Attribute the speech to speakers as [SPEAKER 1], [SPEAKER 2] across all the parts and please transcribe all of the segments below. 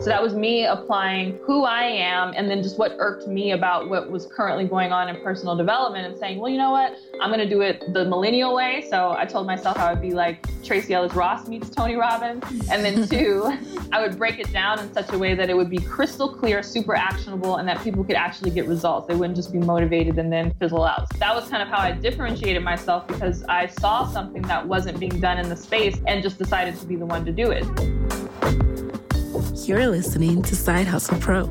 [SPEAKER 1] So that was me applying who I am and then just what irked me about what was currently going on in personal development and saying, well, you know what? I'm going to do it the millennial way. So I told myself I would be like Tracee Ellis Ross meets Tony Robbins. And then two, I would break it down in such a way that it would be crystal clear, super actionable, and that people could actually get results. They wouldn't just be motivated and then fizzle out. So that was kind of how I differentiated myself because I saw something that wasn't being done in the space and just decided to be the one to do it.
[SPEAKER 2] You're listening to Side Hustle Pro,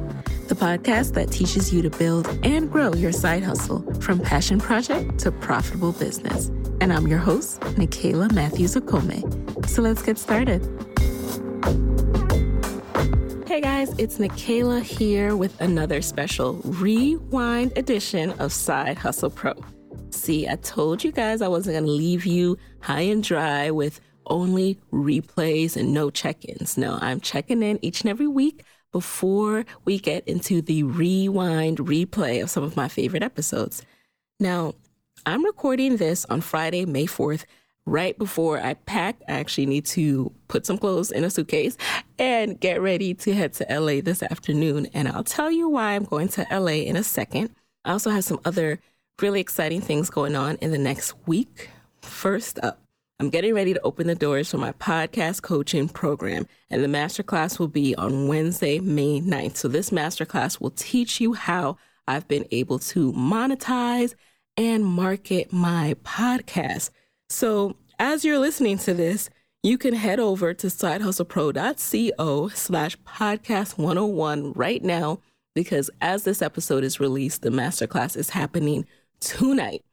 [SPEAKER 2] the podcast that teaches you to build and grow your side hustle from passion project to profitable business. And I'm your host, Nicaila Matthews Okome. So let's get started. Hey guys, it's Nicaila here with another special rewind edition of Side Hustle Pro. See, I told you guys I wasn't going to leave you high and dry with only replays and no check ins. No, I'm checking in each and every week before we get into the rewind replay of some of my favorite episodes. Now, I'm recording this on Friday, May 4th, right before I pack. I actually need to put some clothes in a suitcase and get ready to head to LA this afternoon. And I'll tell you why I'm going to LA in a second. I also have some other really exciting things going on in the next week. First up, I'm getting ready to open the doors for my podcast coaching program, and the masterclass will be on Wednesday, May 9th. So, this masterclass will teach you how I've been able to monetize and market my podcast. So, as you're listening to this, you can head over to sidehustlepro.co slash podcast 101 right now because as this episode is released, the masterclass is happening tonight.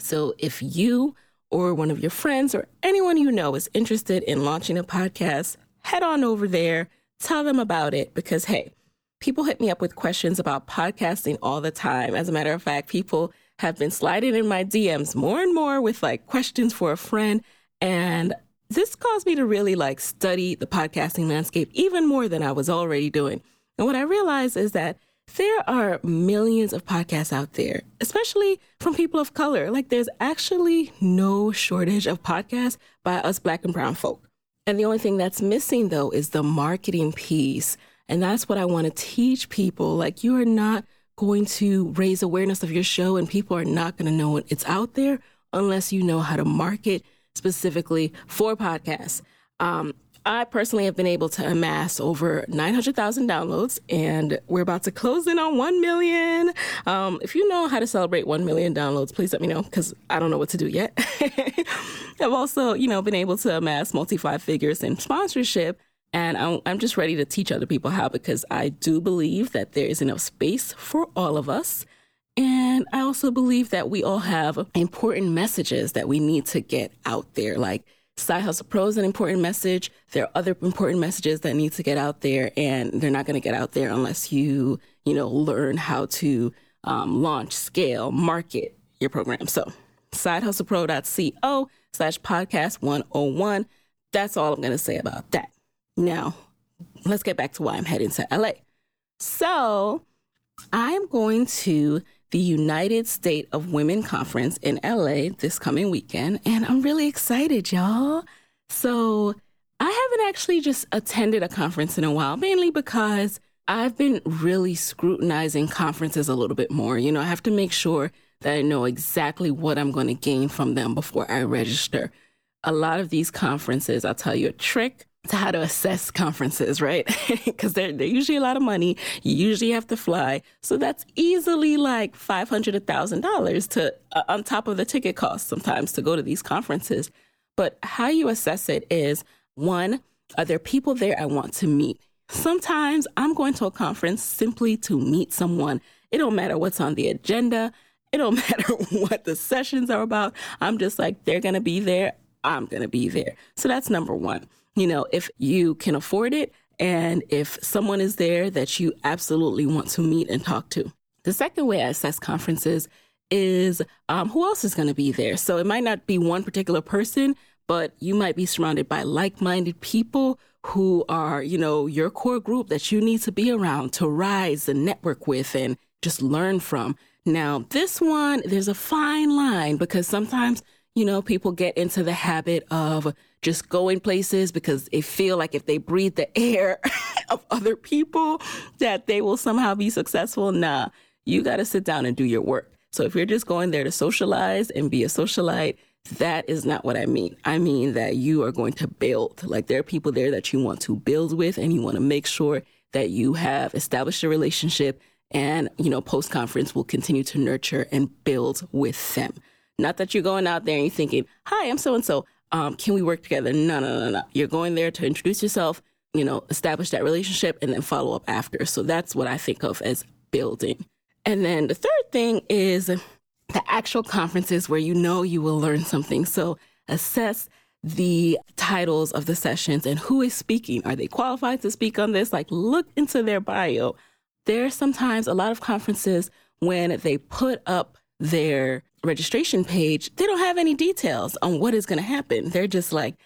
[SPEAKER 2] So if you or one of your friends or anyone you know is interested in launching a podcast, head on over there, tell them about it because, hey, people hit me up with questions about podcasting all the time. As a matter of fact, people have been sliding in my DMs more and more with like questions for a friend. And this caused me to really like study the podcasting landscape even more than I was already doing. And what I realized is that there are millions of podcasts out there, especially from people of color. Like, there's actually no shortage of podcasts by us black and brown folk. And the only thing that's missing, though, is the marketing piece. And that's what I want to teach people. Like, you are not going to raise awareness of your show, and people are not going to know it's out there unless you know how to market specifically for podcasts. Um, I personally have been able to amass over 900,000 downloads, and we're about to close in on 1 million. Um, if you know how to celebrate 1 million downloads, please let me know because I don't know what to do yet. I've also, you know, been able to amass multi five figures in sponsorship. And I'm, I'm just ready to teach other people how because I do believe that there is enough space for all of us. And I also believe that we all have important messages that we need to get out there. Like, Side Hustle Pro is an important message. There are other important messages that need to get out there, and they're not going to get out there unless you, you know, learn how to um, launch, scale, market your program. So, sidehustlepro.co slash podcast 101. That's all I'm going to say about that. Now, let's get back to why I'm heading to LA. So, I'm going to the United State of Women Conference in LA this coming weekend, and I'm really excited, y'all. So, I haven't actually just attended a conference in a while, mainly because I've been really scrutinizing conferences a little bit more. You know, I have to make sure that I know exactly what I'm going to gain from them before I register. A lot of these conferences, I'll tell you a trick to how to assess conferences, right? Because they're, they're usually a lot of money. You usually have to fly. So that's easily like $500, $1,000 to, uh, on top of the ticket cost sometimes to go to these conferences. But how you assess it is one, are there people there I want to meet? Sometimes I'm going to a conference simply to meet someone. It don't matter what's on the agenda. It don't matter what the sessions are about. I'm just like, they're going to be there. I'm going to be there. So that's number one you know, if you can afford it and if someone is there that you absolutely want to meet and talk to. The second way I assess conferences is um, who else is going to be there. So it might not be one particular person, but you might be surrounded by like minded people who are, you know, your core group that you need to be around to rise and network with and just learn from. Now, this one, there's a fine line because sometimes, you know, people get into the habit of just going places because they feel like if they breathe the air of other people that they will somehow be successful. Nah, you got to sit down and do your work. So if you're just going there to socialize and be a socialite, that is not what I mean. I mean that you are going to build. Like there are people there that you want to build with and you want to make sure that you have established a relationship and, you know, post conference will continue to nurture and build with them. Not that you're going out there and you're thinking, hi, I'm so and so. Um, can we work together? No, no, no, no. You're going there to introduce yourself, you know, establish that relationship and then follow up after. So that's what I think of as building. And then the third thing is the actual conferences where you know you will learn something. So assess the titles of the sessions and who is speaking. Are they qualified to speak on this? Like look into their bio. There's sometimes a lot of conferences when they put up their registration page, they don't have any details on what is going to happen. They're just like,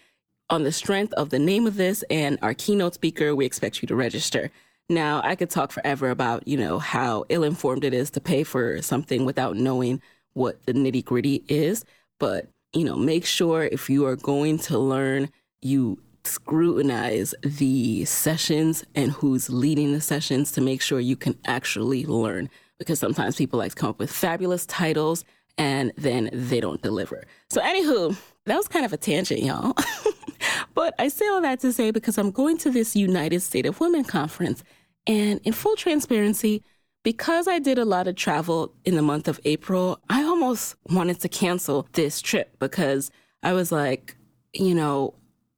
[SPEAKER 2] on the strength of the name of this and our keynote speaker, we expect you to register. Now, I could talk forever about, you know, how ill informed it is to pay for something without knowing what the nitty gritty is. But, you know, make sure if you are going to learn, you scrutinize the sessions and who's leading the sessions to make sure you can actually learn. Because sometimes people like to come up with fabulous titles and then they don't deliver. So, anywho, that was kind of a tangent, y'all. but I say all that to say because I'm going to this United State of Women conference. And in full transparency, because I did a lot of travel in the month of April, I almost wanted to cancel this trip because I was like, you know,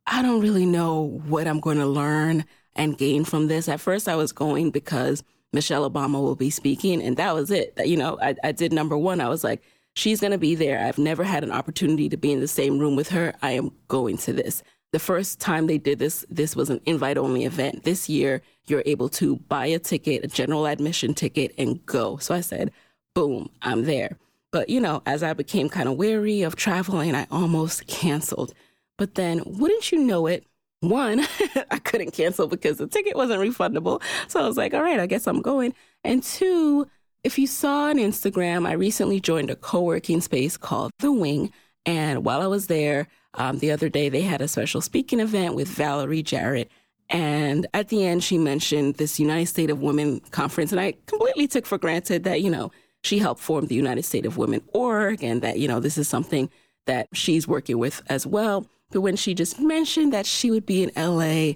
[SPEAKER 2] I don't really know what I'm going to learn and gain from this. At first, I was going because Michelle Obama will be speaking, and that was it. You know, I, I did number one. I was like, she's going to be there. I've never had an opportunity to be in the same room with her. I am going to this. The first time they did this, this was an invite only event. This year, you're able to buy a ticket, a general admission ticket, and go. So I said, boom, I'm there. But, you know, as I became kind of wary of traveling, I almost canceled. But then, wouldn't you know it, one, I couldn't cancel because the ticket wasn't refundable. So I was like, all right, I guess I'm going. And two, if you saw on Instagram, I recently joined a co working space called The Wing. And while I was there um, the other day, they had a special speaking event with Valerie Jarrett. And at the end, she mentioned this United State of Women conference. And I completely took for granted that, you know, she helped form the United State of Women org and that, you know, this is something that she's working with as well. But when she just mentioned that she would be in LA,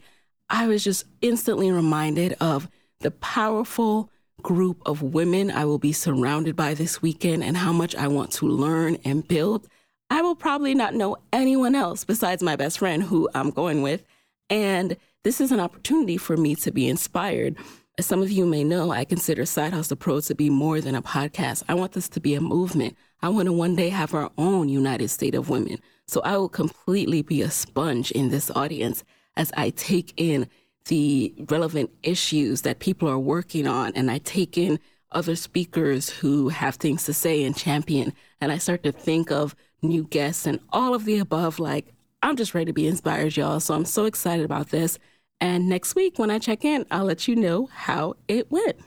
[SPEAKER 2] I was just instantly reminded of the powerful group of women I will be surrounded by this weekend and how much I want to learn and build. I will probably not know anyone else besides my best friend who I'm going with. And this is an opportunity for me to be inspired. As some of you may know, I consider Side Hustle Pro to be more than a podcast. I want this to be a movement. I want to one day have our own United State of Women. So I will completely be a sponge in this audience as I take in the relevant issues that people are working on and I take in other speakers who have things to say and champion and I start to think of new guests and all of the above like I'm just ready to be inspired y'all so I'm so excited about this and next week when I check in I'll let you know how it went.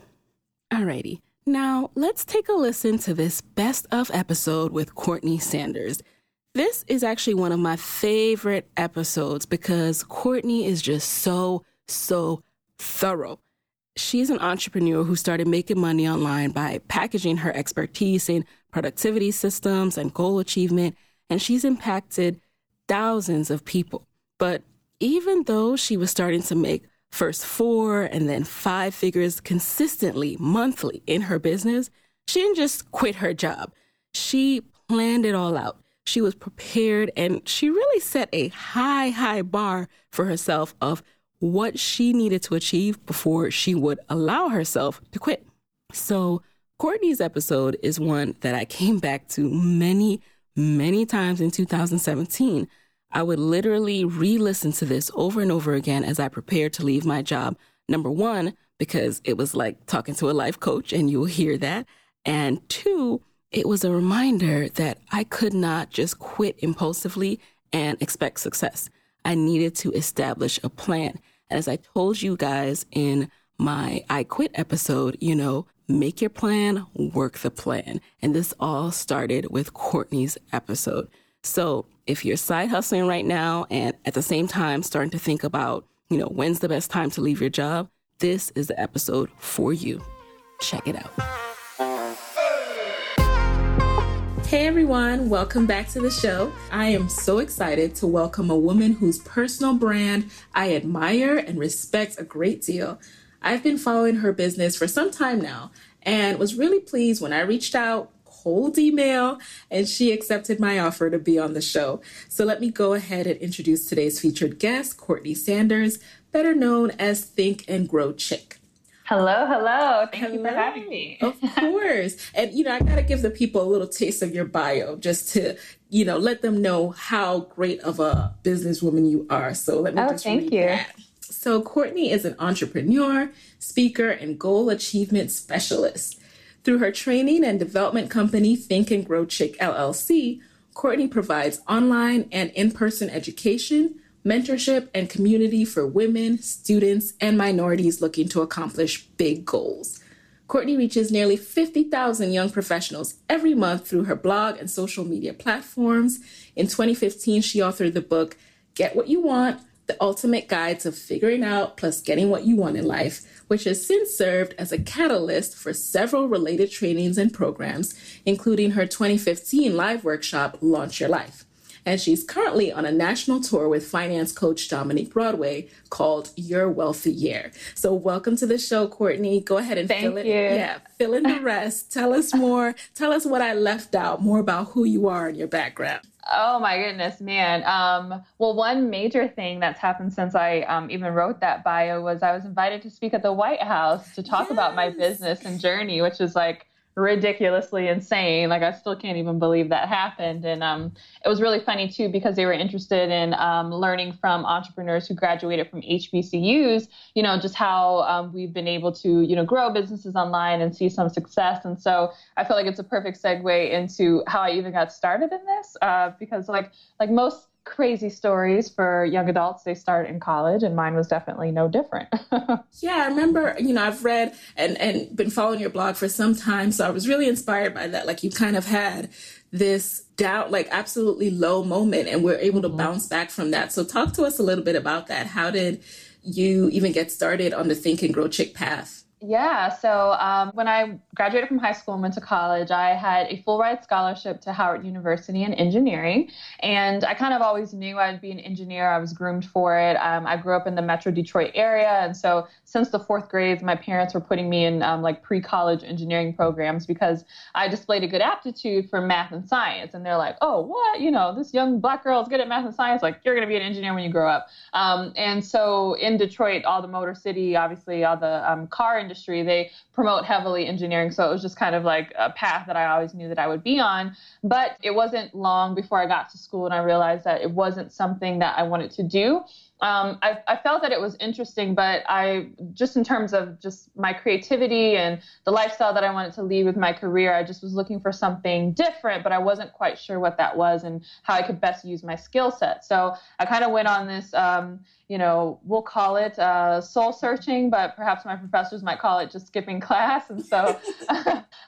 [SPEAKER 2] Alrighty. Now, let's take a listen to this best of episode with Courtney Sanders. This is actually one of my favorite episodes because Courtney is just so so thorough. She's an entrepreneur who started making money online by packaging her expertise in productivity systems and goal achievement, and she's impacted thousands of people. But even though she was starting to make first four and then five figures consistently monthly in her business, she didn't just quit her job. She planned it all out. She was prepared and she really set a high, high bar for herself of what she needed to achieve before she would allow herself to quit. So, Courtney's episode is one that I came back to many, many times in 2017. I would literally re listen to this over and over again as I prepared to leave my job. Number one, because it was like talking to a life coach, and you'll hear that. And two, it was a reminder that I could not just quit impulsively and expect success. I needed to establish a plan. And as I told you guys in my I Quit episode, you know, make your plan, work the plan. And this all started with Courtney's episode. So if you're side hustling right now and at the same time starting to think about, you know, when's the best time to leave your job, this is the episode for you. Check it out. Hey everyone, welcome back to the show. I am so excited to welcome a woman whose personal brand I admire and respect a great deal. I've been following her business for some time now and was really pleased when I reached out cold email and she accepted my offer to be on the show. So let me go ahead and introduce today's featured guest, Courtney Sanders, better known as Think and Grow Chick.
[SPEAKER 1] Hello, hello. Thank hello. you for having me.
[SPEAKER 2] of course. And, you know, I got to give the people a little taste of your bio just to, you know, let them know how great of a businesswoman you are. So let me
[SPEAKER 1] oh,
[SPEAKER 2] just
[SPEAKER 1] thank you.
[SPEAKER 2] That. So, Courtney is an entrepreneur, speaker, and goal achievement specialist. Through her training and development company, Think and Grow Chick LLC, Courtney provides online and in person education mentorship, and community for women, students, and minorities looking to accomplish big goals. Courtney reaches nearly 50,000 young professionals every month through her blog and social media platforms. In 2015, she authored the book Get What You Want The Ultimate Guide to Figuring Out Plus Getting What You Want in Life, which has since served as a catalyst for several related trainings and programs, including her 2015 live workshop, Launch Your Life and she's currently on a national tour with finance coach Dominique Broadway called Your Wealthy Year. So welcome to the show, Courtney. Go ahead and
[SPEAKER 1] Thank
[SPEAKER 2] fill
[SPEAKER 1] you.
[SPEAKER 2] it. Yeah, fill in the rest. Tell us more. Tell us what I left out, more about who you are and your background.
[SPEAKER 1] Oh my goodness, man. Um, well, one major thing that's happened since I um, even wrote that bio was I was invited to speak at the White House to talk yes. about my business and journey, which is like ridiculously insane. Like I still can't even believe that happened. And um, it was really funny too because they were interested in um, learning from entrepreneurs who graduated from HBCUs. You know, just how um, we've been able to you know grow businesses online and see some success. And so I feel like it's a perfect segue into how I even got started in this uh, because like like most crazy stories for young adults. They start in college and mine was definitely no different.
[SPEAKER 2] Yeah i remember you know i've read and and been following your blog for some time so i was really inspired by that. Like you kind of had this doubt like absolutely low moment and we're able to mm-hmm. bounce back from that. So talk to us a little bit about that. How did you even get started on the think and grow chick path
[SPEAKER 1] yeah. So um, when I graduated from high school and went to college, I had a full ride scholarship to Howard University in engineering. And I kind of always knew I'd be an engineer. I was groomed for it. Um, I grew up in the metro Detroit area. And so since the fourth grade, my parents were putting me in um, like pre college engineering programs because I displayed a good aptitude for math and science. And they're like, oh, what? You know, this young black girl is good at math and science. Like, you're going to be an engineer when you grow up. Um, and so in Detroit, all the Motor City, obviously, all the um, car industry, they promote heavily engineering. So it was just kind of like a path that I always knew that I would be on. But it wasn't long before I got to school and I realized that it wasn't something that I wanted to do um, I, I, felt that it was interesting, but I just in terms of just my creativity and the lifestyle that I wanted to lead with my career, I just was looking for something different, but I wasn't quite sure what that was and how I could best use my skill set. So I kind of went on this, um, you know, we'll call it uh, soul searching, but perhaps my professors might call it just skipping class. And so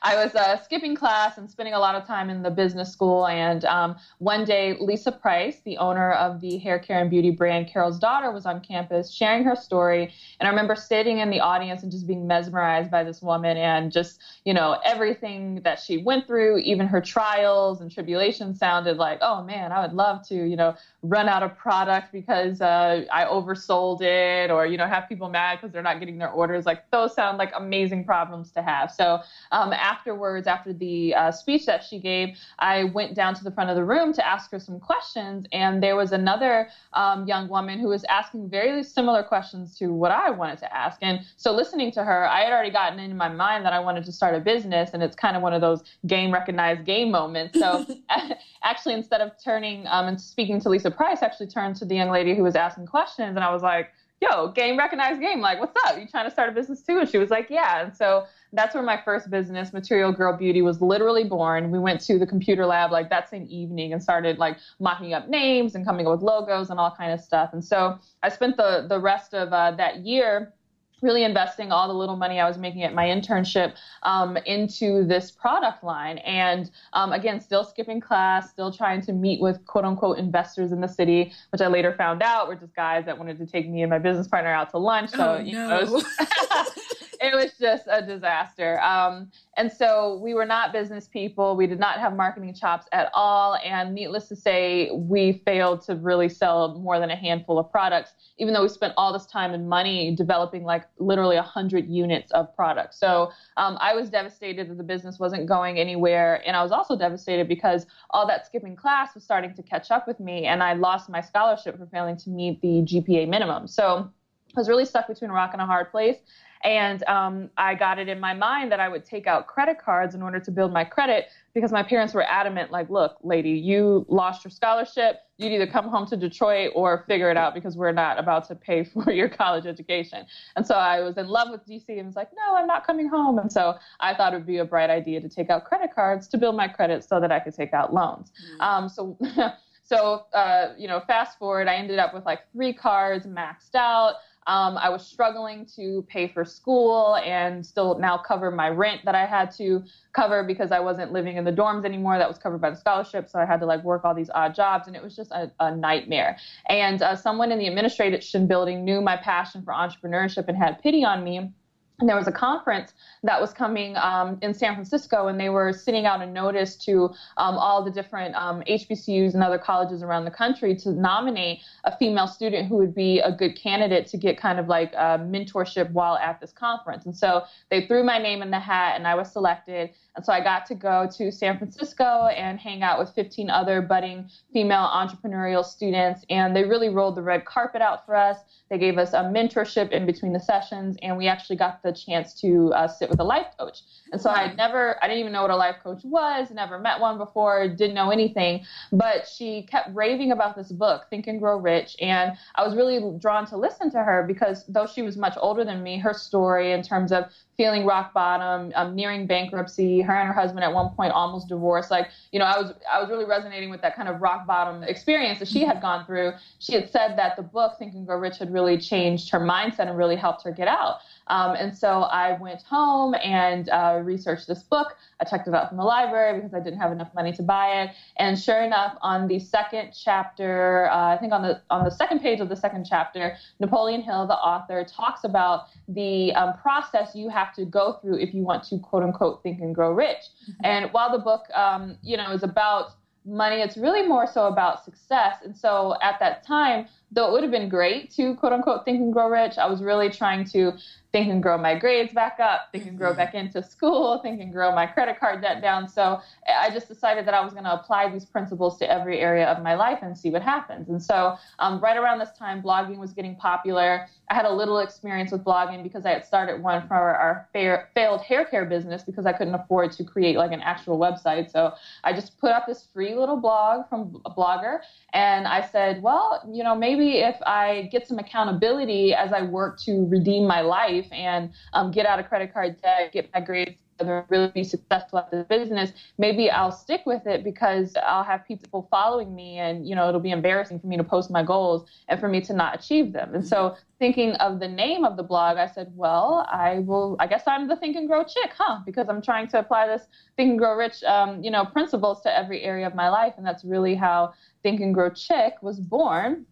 [SPEAKER 1] I was uh, skipping class and spending a lot of time in the business school. And um, one day, Lisa Price, the owner of the hair care and beauty brand Carol's daughter was on campus sharing her story. And I remember sitting in the audience and just being mesmerized by this woman and just, you know, everything that she went through, even her trials and tribulations sounded like, oh man, I would love to, you know, run out of product because uh, I oversold it or, you know, have people mad because they're not getting their orders. Like those sound like amazing problems to have. So um, afterwards, after the uh, speech that she gave, I went down to the front of the room to ask her some questions. And there was another um, young woman who was asking very similar questions to what I wanted to ask. And so listening to her, I had already gotten in my mind that I wanted to start a business. And it's kind of one of those game recognized game moments. So actually, instead of turning um, and speaking to Lisa Price, I actually turned to the young lady who was asking questions. And I was like, yo, game recognized game. Like, what's up? You trying to start a business too? And she was like, yeah. And so that's where my first business, Material Girl Beauty, was literally born. We went to the computer lab like that same evening and started like mocking up names and coming up with logos and all kind of stuff. And so I spent the the rest of uh, that year really investing all the little money I was making at my internship um, into this product line. And um, again, still skipping class, still trying to meet with quote unquote investors in the city, which I later found out were just guys that wanted to take me and my business partner out to lunch. So,
[SPEAKER 2] oh,
[SPEAKER 1] you
[SPEAKER 2] no.
[SPEAKER 1] know, it was just a disaster. Um, and so we were not business people. We did not have marketing chops at all. And needless to say, we failed to really sell more than a handful of products, even though we spent all this time and money developing like literally 100 units of products. So um, I was devastated that the business wasn't going anywhere. And I was also devastated because all that skipping class was starting to catch up with me. And I lost my scholarship for failing to meet the GPA minimum. So I was really stuck between a rock and a hard place. And um, I got it in my mind that I would take out credit cards in order to build my credit because my parents were adamant, like, look, lady, you lost your scholarship. You'd either come home to Detroit or figure it out because we're not about to pay for your college education. And so I was in love with DC and was like, no, I'm not coming home. And so I thought it would be a bright idea to take out credit cards to build my credit so that I could take out loans. Mm-hmm. Um, so So, uh, you know, fast forward, I ended up with like three cards maxed out. Um, I was struggling to pay for school and still now cover my rent that I had to cover because I wasn't living in the dorms anymore. That was covered by the scholarship. So I had to like work all these odd jobs and it was just a, a nightmare. And uh, someone in the administration building knew my passion for entrepreneurship and had pity on me and there was a conference that was coming um, in San Francisco, and they were sending out a notice to um, all the different um, HBCUs and other colleges around the country to nominate a female student who would be a good candidate to get kind of like a mentorship while at this conference. And so they threw my name in the hat, and I was selected. And so I got to go to San Francisco and hang out with 15 other budding female entrepreneurial students. And they really rolled the red carpet out for us. They gave us a mentorship in between the sessions, and we actually got the chance to uh, sit with a life coach. And so I had never, I didn't even know what a life coach was, never met one before, didn't know anything. But she kept raving about this book, Think and Grow Rich. And I was really drawn to listen to her because though she was much older than me, her story in terms of feeling rock bottom, um, nearing bankruptcy. Her and her husband at one point almost divorced. Like, you know, I was I was really resonating with that kind of rock bottom experience that she had gone through. She had said that the book Think and Grow Rich had really changed her mindset and really helped her get out. Um, and so I went home and uh, researched this book. I checked it out from the library because I didn't have enough money to buy it. And sure enough, on the second chapter, uh, I think on the on the second page of the second chapter, Napoleon Hill, the author, talks about the um, process you have to go through if you want to quote unquote think and grow rich. Mm-hmm. And while the book, um, you know, is about money, it's really more so about success. And so at that time, though it would have been great to quote unquote think and grow rich, I was really trying to think and grow my grades back up, think and grow mm-hmm. back into school, think and grow my credit card debt down. So I just decided that I was going to apply these principles to every area of my life and see what happens. And so um, right around this time, blogging was getting popular. I had a little experience with blogging because I had started one for our, our fair, failed hair care business because I couldn't afford to create like an actual website. So I just put up this free little blog from a blogger. And I said, well, you know, maybe if I get some accountability as I work to redeem my life, and um, get out of credit card debt, get my grades and really be successful at the business, maybe I'll stick with it because I'll have people following me and, you know, it'll be embarrassing for me to post my goals and for me to not achieve them. And so thinking of the name of the blog, I said, well, I will, I guess I'm the Think and Grow chick, huh? Because I'm trying to apply this Think and Grow Rich, um, you know, principles to every area of my life. And that's really how Think and Grow Chick was born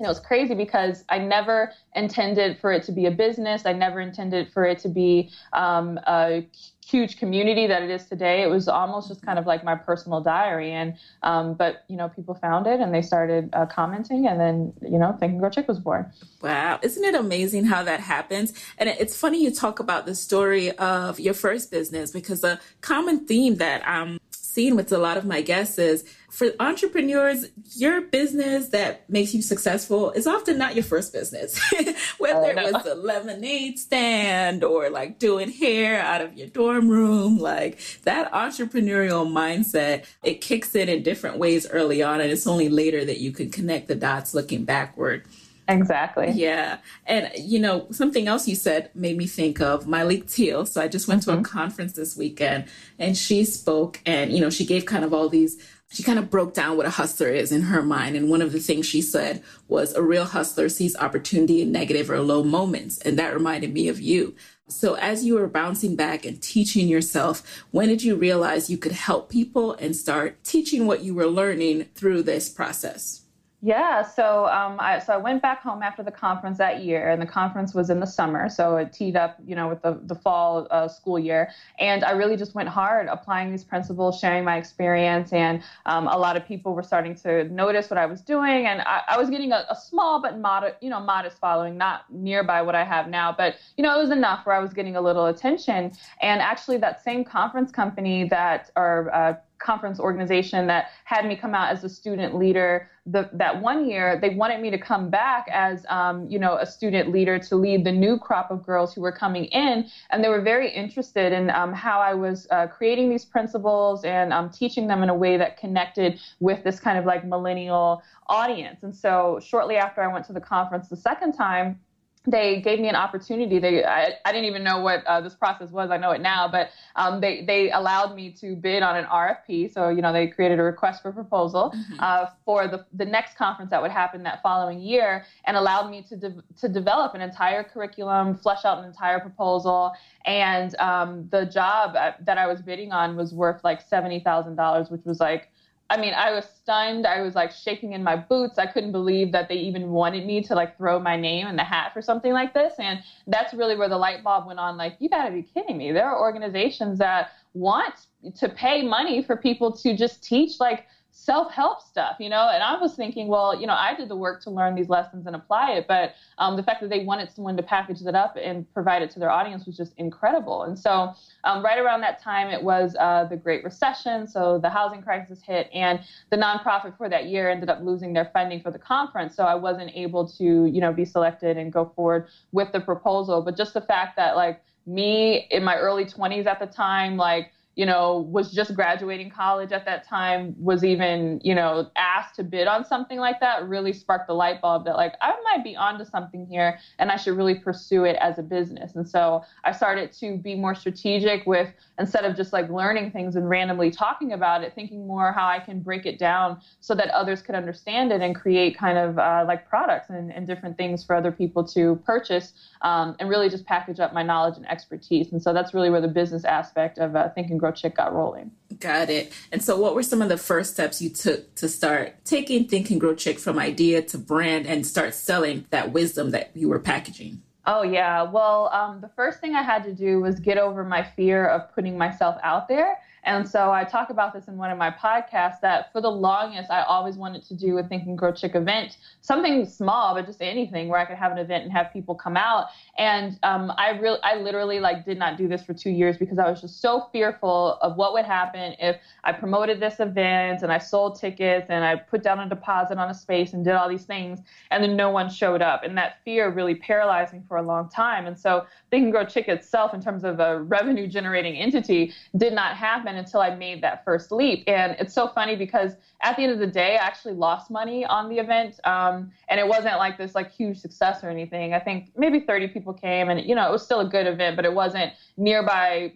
[SPEAKER 1] it was crazy because I never intended for it to be a business. I never intended for it to be um, a huge community that it is today. It was almost just kind of like my personal diary. And um, but you know, people found it and they started uh, commenting, and then you know, Think Grow Chick was born.
[SPEAKER 2] Wow, isn't it amazing how that happens? And it's funny you talk about the story of your first business because a common theme that I'm seeing with a lot of my guests is for entrepreneurs, your business that makes you successful is often not your first business. Whether it was a lemonade stand or like doing hair out of your dorm room, like that entrepreneurial mindset, it kicks in in different ways early on. And it's only later that you can connect the dots looking backward.
[SPEAKER 1] Exactly.
[SPEAKER 2] Yeah. And, you know, something else you said made me think of Myleik Teal. So I just went mm-hmm. to a mm-hmm. conference this weekend and she spoke and, you know, she gave kind of all these she kind of broke down what a hustler is in her mind. And one of the things she said was a real hustler sees opportunity in negative or low moments. And that reminded me of you. So, as you were bouncing back and teaching yourself, when did you realize you could help people and start teaching what you were learning through this process?
[SPEAKER 1] Yeah, so um, I so I went back home after the conference that year, and the conference was in the summer, so it teed up, you know, with the the fall uh, school year, and I really just went hard applying these principles, sharing my experience, and um, a lot of people were starting to notice what I was doing, and I, I was getting a, a, small but modest, you know, modest following, not nearby what I have now, but you know, it was enough where I was getting a little attention, and actually that same conference company that are uh, conference organization that had me come out as a student leader. The, that one year they wanted me to come back as um, you know a student leader to lead the new crop of girls who were coming in. And they were very interested in um, how i was uh, creating these principles and um, teaching them in a way that connected with this kind of like millennial audience. And so shortly after i went to the conference the second time they gave me an opportunity. They, I, I didn't even know what uh, this process was. I know it now, but um, they they allowed me to bid on an RFP. So you know they created a request for proposal mm-hmm. uh, for the the next conference that would happen that following year, and allowed me to de- to develop an entire curriculum, flesh out an entire proposal, and um, the job uh, that I was bidding on was worth like seventy thousand dollars, which was like I mean, I was stunned. I was like shaking in my boots. I couldn't believe that they even wanted me to like throw my name in the hat for something like this. And that's really where the light bulb went on. Like, you got to be kidding me. There are organizations that want to pay money for people to just teach like self-help stuff you know? And i was thinking well you know i did the work to learn these lessons and apply it but um, the fact that they wanted someone to package it up and provide it to their audience was just incredible. And so um, right around that time it was uh, the great recession so the housing crisis hit and the nonprofit for that year ended up losing their funding for the conference so i wasn't able to you know be selected and go forward with the proposal. But just the fact that like me in my early 20s at the time like you know, was just graduating college at that time, was even, you know, asked to bid on something like that, really sparked the light bulb that, like, I might be onto something here and I should really pursue it as a business. And so I started to be more strategic with, instead of just like learning things and randomly talking about it, thinking more how I can break it down so that others could understand it and create kind of uh, like products and, and, different things for other people to purchase um, and really just package up my knowledge and expertise. And so that's really where the business aspect of uh, thinking Grow Chick got rolling.
[SPEAKER 2] Got it. And so, what were some of the first steps you took to start taking Think and Grow Chick from idea to brand and start selling that wisdom that you were packaging?
[SPEAKER 1] Oh, yeah. Well, um, the first thing I had to do was get over my fear of putting myself out there and so I talk about this in one of my podcasts that for the longest, I always wanted to do a Think and Grow Chick event, something small, but just anything where I could have an event and have people come out. And um, I really, I literally like did not do this for two years because I was just so fearful of what would happen if I promoted this event and I sold tickets and I put down a deposit on a space and did all these things and then no one showed up. And that fear really paralyzed me for a long time. And so Think and Grow Chick itself, in terms of a revenue generating entity, did not happen happen until I made that first leap. And it's so funny because at the end of the day, I actually lost money on the event. Um, and it wasn't like this like huge success or anything. I think maybe 30 people came and, you know, it was still a good event, but it wasn't nearby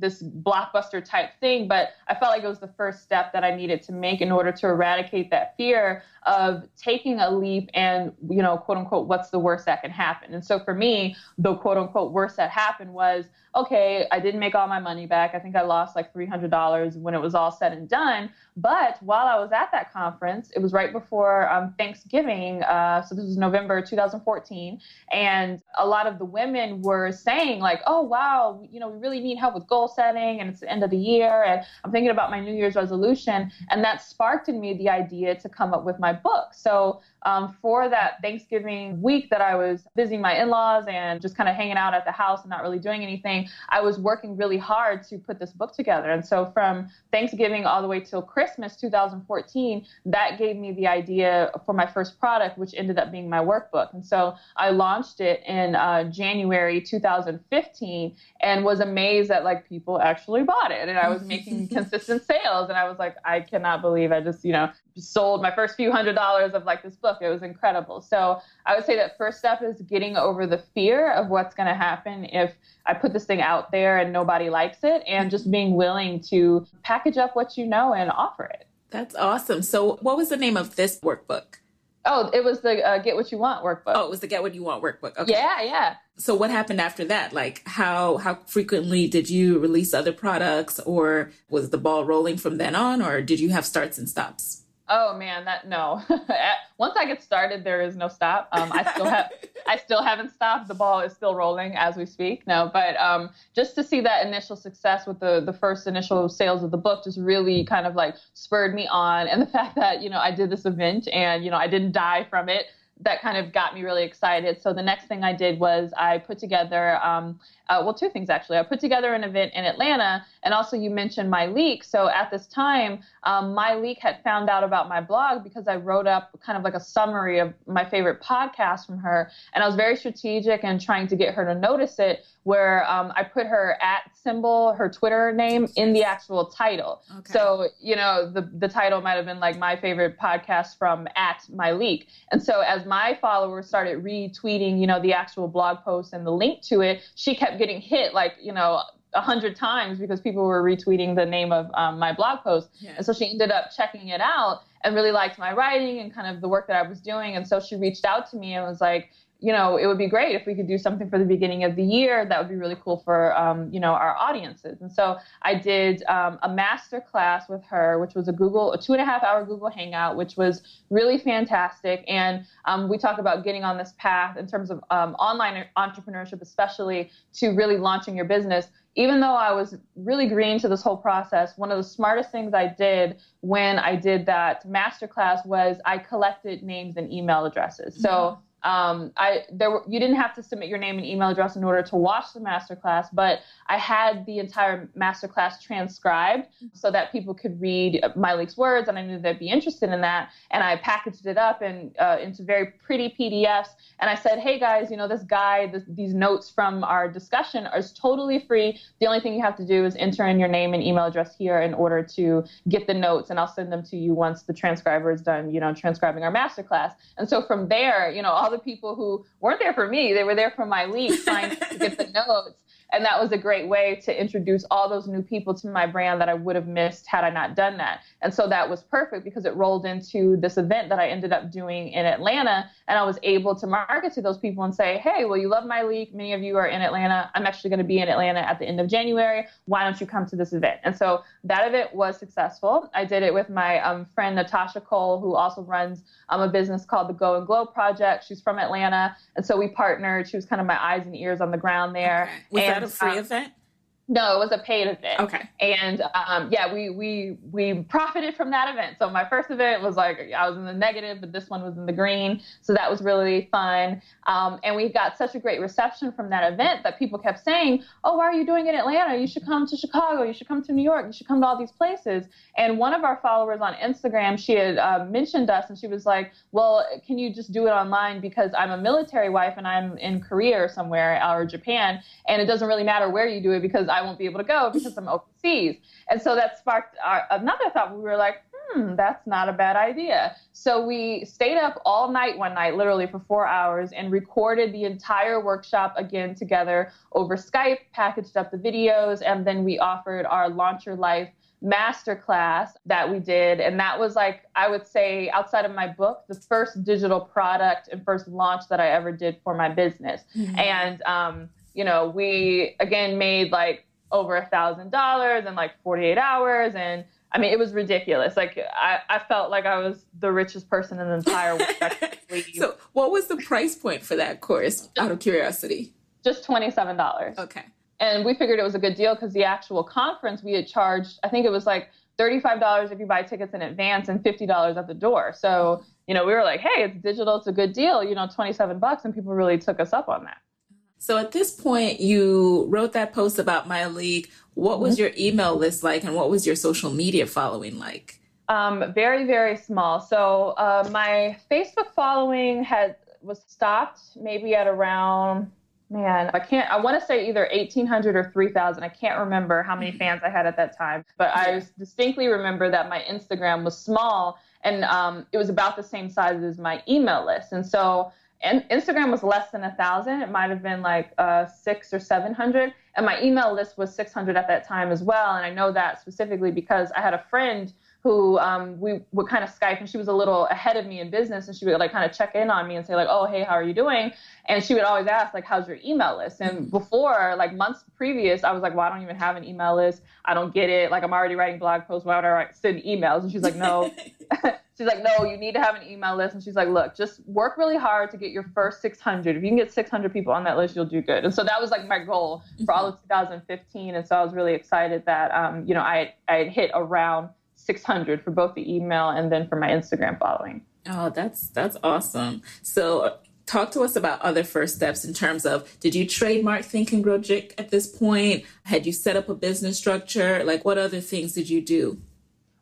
[SPEAKER 1] this blockbuster type thing, but I felt like it was the first step that I needed to make in order to eradicate that fear of taking a leap and, you know, quote unquote, what's the worst that can happen? And so for me, the quote unquote worst that happened was, okay, I didn't make all my money back. I think I lost like $300 when it was all said and done. But while I was at that conference, it was right before um, Thanksgiving. Uh, so this was November 2014. And a lot of the women were saying, like, oh, wow, you know, we really need help with goal setting and it's the end of the year. And I'm thinking about my New Year's resolution. And that sparked in me the idea to come up with my book. So um, for that Thanksgiving week that I was visiting my in laws and just kind of hanging out at the house and not really doing anything, I was working really hard to put this book together. And so from Thanksgiving all the way till Christmas 2014, that gave me the idea for my first product, which ended up being my workbook. And so I launched it in uh, January 2015 and was amazed that like people actually bought it. And I was making consistent sales. And I was like, I cannot believe I just, you know, sold my first few hundred dollars of like this book. It was incredible. So I would say that first step is getting over the fear of what's going to happen if I put this thing out there and nobody likes it, and just being willing to package up what you know and offer it.
[SPEAKER 2] That's awesome. So, what was the name of this workbook?
[SPEAKER 1] Oh, it was the uh, Get What You Want workbook.
[SPEAKER 2] Oh, it was the Get What You Want workbook. Okay.
[SPEAKER 1] Yeah, yeah.
[SPEAKER 2] So what happened after that? Like how how frequently did you release other products or was the ball rolling from then on or did you have starts and stops?
[SPEAKER 1] Oh man, that no. Once I get started, there is no stop. Um, I still have, I still haven't stopped. The ball is still rolling as we speak. No, but um, just to see that initial success with the the first initial sales of the book just really kind of like spurred me on, and the fact that you know I did this event and you know I didn't die from it that kind of got me really excited. So the next thing I did was I put together, um, uh, well, two things actually. I put together an event in Atlanta, and also you mentioned Myleik. So at this time, um, Myleik had found out about my blog because I wrote up kind of like a summary of my favorite podcast from her, and I was very strategic and trying to get her to notice it. Where um, I put her at symbol, her Twitter name, in the actual title. Okay. So you know the the title might have been like my favorite podcast from at Myleik, and so as my followers started retweeting, you know, the actual blog post and the link to it, she kept getting hit like you know a hundred times because people were retweeting the name of um, my blog post. Yeah. And so she ended up checking it out and really liked my writing and kind of the work that I was doing. And so she reached out to me and was like, you know, it would be great if we could do something for the beginning of the year. That would be really cool for, um, you know, our audiences. And so I did um, a master class with her, which was a Google, a two and a half hour Google Hangout, which was really fantastic. And um, we talk about getting on this path in terms of um, online entrepreneurship, especially to really launching your business even though I was really green to this whole process, one of the smartest things I did when I did that masterclass was I collected names and email addresses. So mm-hmm. Um, I there were, you didn't have to submit your name and email address in order to watch the masterclass, but I had the entire masterclass transcribed so that people could read Myleik's words, and I knew they'd be interested in that. And I packaged it up in, uh, into very pretty PDFs. And I said, hey guys, you know this guide, this, these notes from our discussion are totally free. The only thing you have to do is enter in your name and email address here in order to get the notes, and I'll send them to you once the transcriber is done, you know, transcribing our masterclass. And so from there, you know, all the the people who weren't there for me. They were there for Myleik trying to get the notes. And that was a great way to introduce all those new people to my brand that I would have missed had I not done that. And so that was perfect because it rolled into this event that I ended up doing in Atlanta. And I was able to market to those people and say, hey, well, you love Myleik. Many of you are in Atlanta. I'm actually going to be in Atlanta at the end of January. Why don't you come to this event? And so that event was successful. I did it with my um, friend Natasha Cole, who also runs um, a business called the Go and Glow Project. She's from Atlanta. And so we partnered. She was kind of my eyes and ears on the ground there.
[SPEAKER 2] Okay. That a free um, event?
[SPEAKER 1] No, it was a paid event.
[SPEAKER 2] Okay.
[SPEAKER 1] And um, yeah, we we we profited from that event. So my first event was like I was in the negative, but this one was in the green. So that was really fun. Um, and we got such a great reception from that event that people kept saying, "Oh, why are you doing it in Atlanta? You should come to Chicago. You should come to New York. You should come to all these places." And one of our followers on Instagram, she had uh, mentioned us, and she was like, "Well, can you just do it online because I'm a military wife and I'm in Korea or somewhere or Japan, and it doesn't really matter where you do it because." I won't be able to go because I'm overseas. And so that sparked our, another thought. We were like, hmm, that's not a bad idea. So we stayed up all night one night, literally for four hours, and recorded the entire workshop again together over Skype, packaged up the videos, and then we offered our Launch Your Life masterclass that we did. And that was like, I would say, outside of my book, the first digital product and first launch that I ever did for my business. Mm-hmm. And, um, you know, we again made like over a thousand dollars in like 48 hours and I mean, it was ridiculous. Like I, I felt like I was the richest person in the entire world.
[SPEAKER 2] so, what was the price point for that course? Out of curiosity,
[SPEAKER 1] just twenty seven dollars.
[SPEAKER 2] Okay.
[SPEAKER 1] And we figured it was a good deal because the actual conference we had charged, I think it was like thirty five dollars if you buy tickets in advance and fifty dollars at the door. So, you know, we were like, hey, it's digital, it's a good deal. You know, twenty seven bucks, and people really took us up on that.
[SPEAKER 2] So at this point, you wrote that post about Myleik. What was mm-hmm. your email list like, and what was your social media following like?
[SPEAKER 1] Um, very, very small. So uh, my Facebook following had was stopped maybe at around man i can't i want to say either 1800 or 3000 i can't remember how many mm-hmm. fans i had at that time but i distinctly remember that my instagram was small and um, it was about the same size as my email list and so and Instagram was less than a thousand. It might have been like uh, six or seven hundred, and my email list was six hundred at that time as well. And I know that specifically because I had a friend who um, we would kind of Skype, and she was a little ahead of me in business, and she would like kind of check in on me and say like, "Oh, hey, how are you doing?" And she would always ask like, "How's your email list?" And mm-hmm. before, like months previous, I was like, "Well, I don't even have an email list. I don't get it. Like, I'm already writing blog posts. Why would I send emails?" And she's like, "No." she's like, "No, you need to have an email list." And she's like, "Look, just work really hard to get your first 600. If you can get 600 people on that list, you'll do good." And so that was like my goal for all of 2015. And so I was really excited that um, you know I I had hit around 600 for both the email and then for my Instagram following.
[SPEAKER 2] Oh, that's that's awesome. So uh, talk to us about other first steps in terms of did you trademark Think and Grow Chick at this point had you set up a business structure like what other things did you do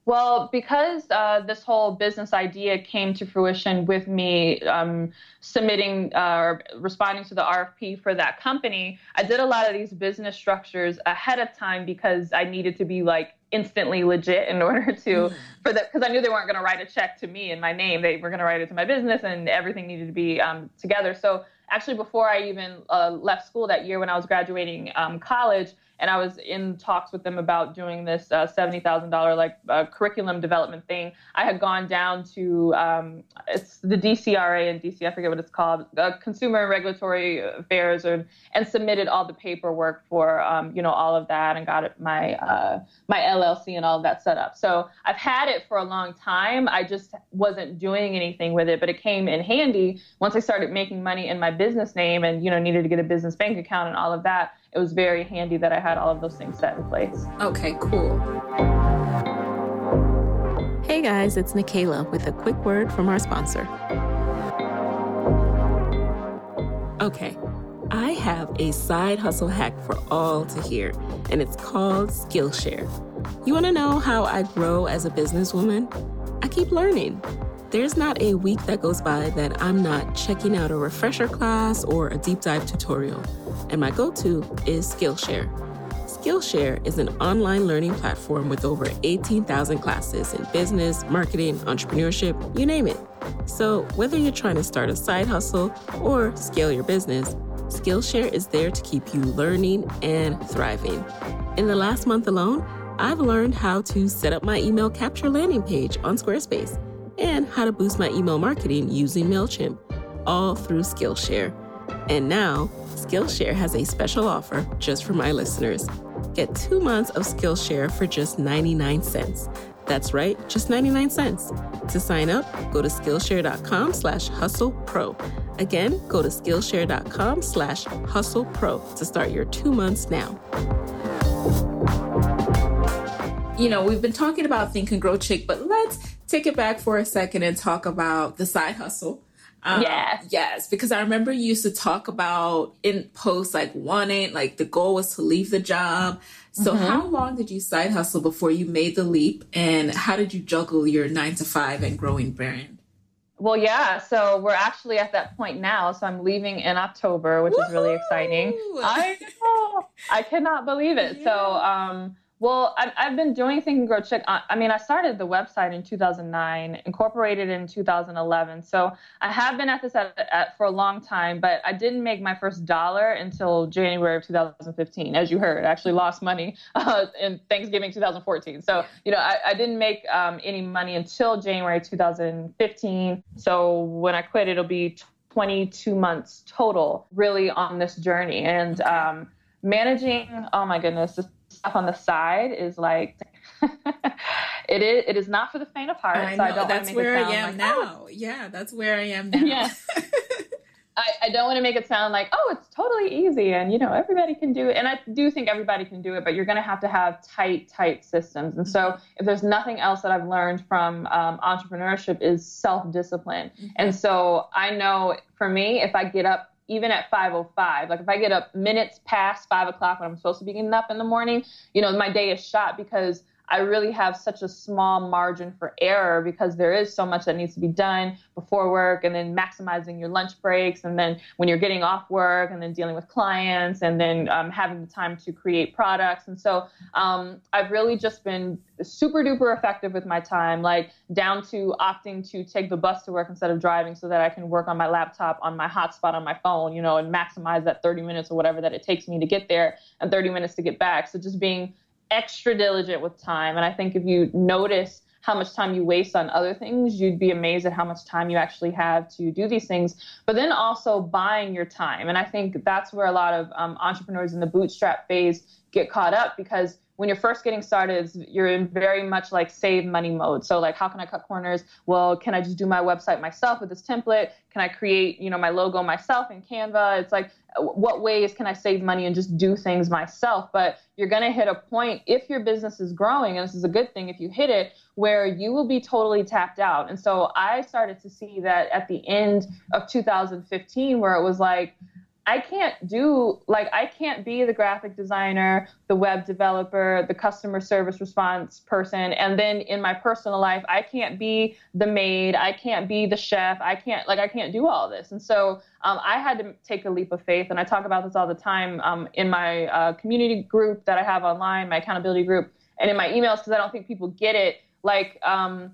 [SPEAKER 1] well, because uh, this whole business idea came to fruition with me um, submitting uh, or responding to the RFP for that company, I did a lot of these business structures ahead of time because I needed to be like instantly legit in order to mm. for that because I knew they weren't going to write a check to me in my name. They were going to write it to my business, and everything needed to be um, together. So actually, before I even uh, left school that year, when I was graduating um, college, and I was in talks with them about doing this uh, seventy thousand dollar like uh, curriculum development thing. I had gone down to um, it's the DCRA and DC, I forget what it's called, uh, Consumer and Regulatory Affairs, and and submitted all the paperwork for um, you know all of that and got my uh, my LLC and all of that set up. So I've had it for a long time. I just wasn't doing anything with it, but it came in handy once I started making money in my business name and you know needed to get a business bank account and all of that it was very handy that I had all of those things set in place.
[SPEAKER 2] Okay, cool. Hey guys, it's Nicaila with a quick word from our sponsor. Okay, I have a side hustle hack for all to hear, and it's called Skillshare. You want to know how I grow as a businesswoman? I keep learning. There's not a week that goes by that I'm not checking out a refresher class or a deep dive tutorial and my go to is Skillshare. Skillshare is an online learning platform with over 18,000 classes in business, marketing, entrepreneurship, you name it. So, whether you're trying to start a side hustle or scale your business, Skillshare is there to keep you learning and thriving. In the last month alone, I've learned how to set up my email capture landing page on Squarespace and how to boost my email marketing using MailChimp, all through Skillshare. And now, Skillshare has a special offer just for my listeners. Get two months of Skillshare for just 99 cents. That's right, just 99 cents. To sign up, go to Skillshare.com slash hustle pro. Again, go to Skillshare.com slash hustle pro to start your two months now. You know, we've been talking about Think and Grow Chick, but let's take it back for a second and talk about the side hustle
[SPEAKER 1] um, yes.
[SPEAKER 2] Yes, because I remember you used to talk about in posts like wanting, like the goal was to leave the job. So mm-hmm. how long did you side hustle before you made the leap and how did you juggle your nine to five and growing brand?
[SPEAKER 1] Well, yeah. So we're actually at that point now. So I'm leaving in October, which Woo-hoo! is really exciting. I I cannot believe it. Yeah. So um, well, I've, I've been doing Think and Grow Chick. I, I mean, I started the website in 2009, incorporated in 2011. So I have been at this at, at, for a long time, but I didn't make my first dollar until January of 2015. As you heard, I actually lost money uh, in Thanksgiving 2014. So, you know, I, I didn't make um, any money until January 2015. So when I quit, it'll be 22 months total really on this journey. And um, managing, oh my goodness, this stuff on the side is like it is it is not for the faint of heart.
[SPEAKER 2] I know, so I that's where I am like, now. Oh. Yeah, that's where I am now. Yeah.
[SPEAKER 1] I, I, don't want to make it sound like, oh, it's totally easy and you know everybody can do it. And I do think everybody can do it, but you're going to have to have tight, tight systems. And so, mm-hmm. if there's nothing else that I've learned from um, entrepreneurship is self-discipline. Mm-hmm. And so I know for me, if I get up even at 5.05 like if i get up minutes past 5 o'clock when i'm supposed to be getting up in the morning you know my day is shot because I really have such a small margin for error because there is so much that needs to be done before work and then maximizing your lunch breaks and then when you're getting off work and then dealing with clients and then um, having the time to create products. And so um, I've really just been super duper effective with my time, like down to opting to take the bus to work instead of driving so that I can work on my laptop on my hotspot on my phone, you know, and maximize that 30 minutes or whatever that it takes me to get there and 30 minutes to get back. So just being extra diligent with time. And I think if you notice how much time you waste on other things, you'd be amazed at how much time you actually have to do these things. But then also buying your time. And I think that's where a lot of um, entrepreneurs in the bootstrap phase get caught up because when you're first getting started, you're in very much like save money mode. So like, how can I cut corners? Well, can I just do my website myself with this template? Can I create, you know, my logo myself in Canva? It's like, what ways can I save money and just do things myself? But you're going to hit a point if your business is growing, and this is a good thing if you hit it, where you will be totally tapped out. And so I started to see that at the end of 2015, where it was like, I can't do like I can't be the graphic designer, the web developer, the customer service response person, and then in my personal life I can't be the maid, I can't be the chef, I can't like I can't do all this. And so um, I had to take a leap of faith, and I talk about this all the time um, in my uh, community group that I have online, my accountability group, and in my emails because I don't think people get it. Like um,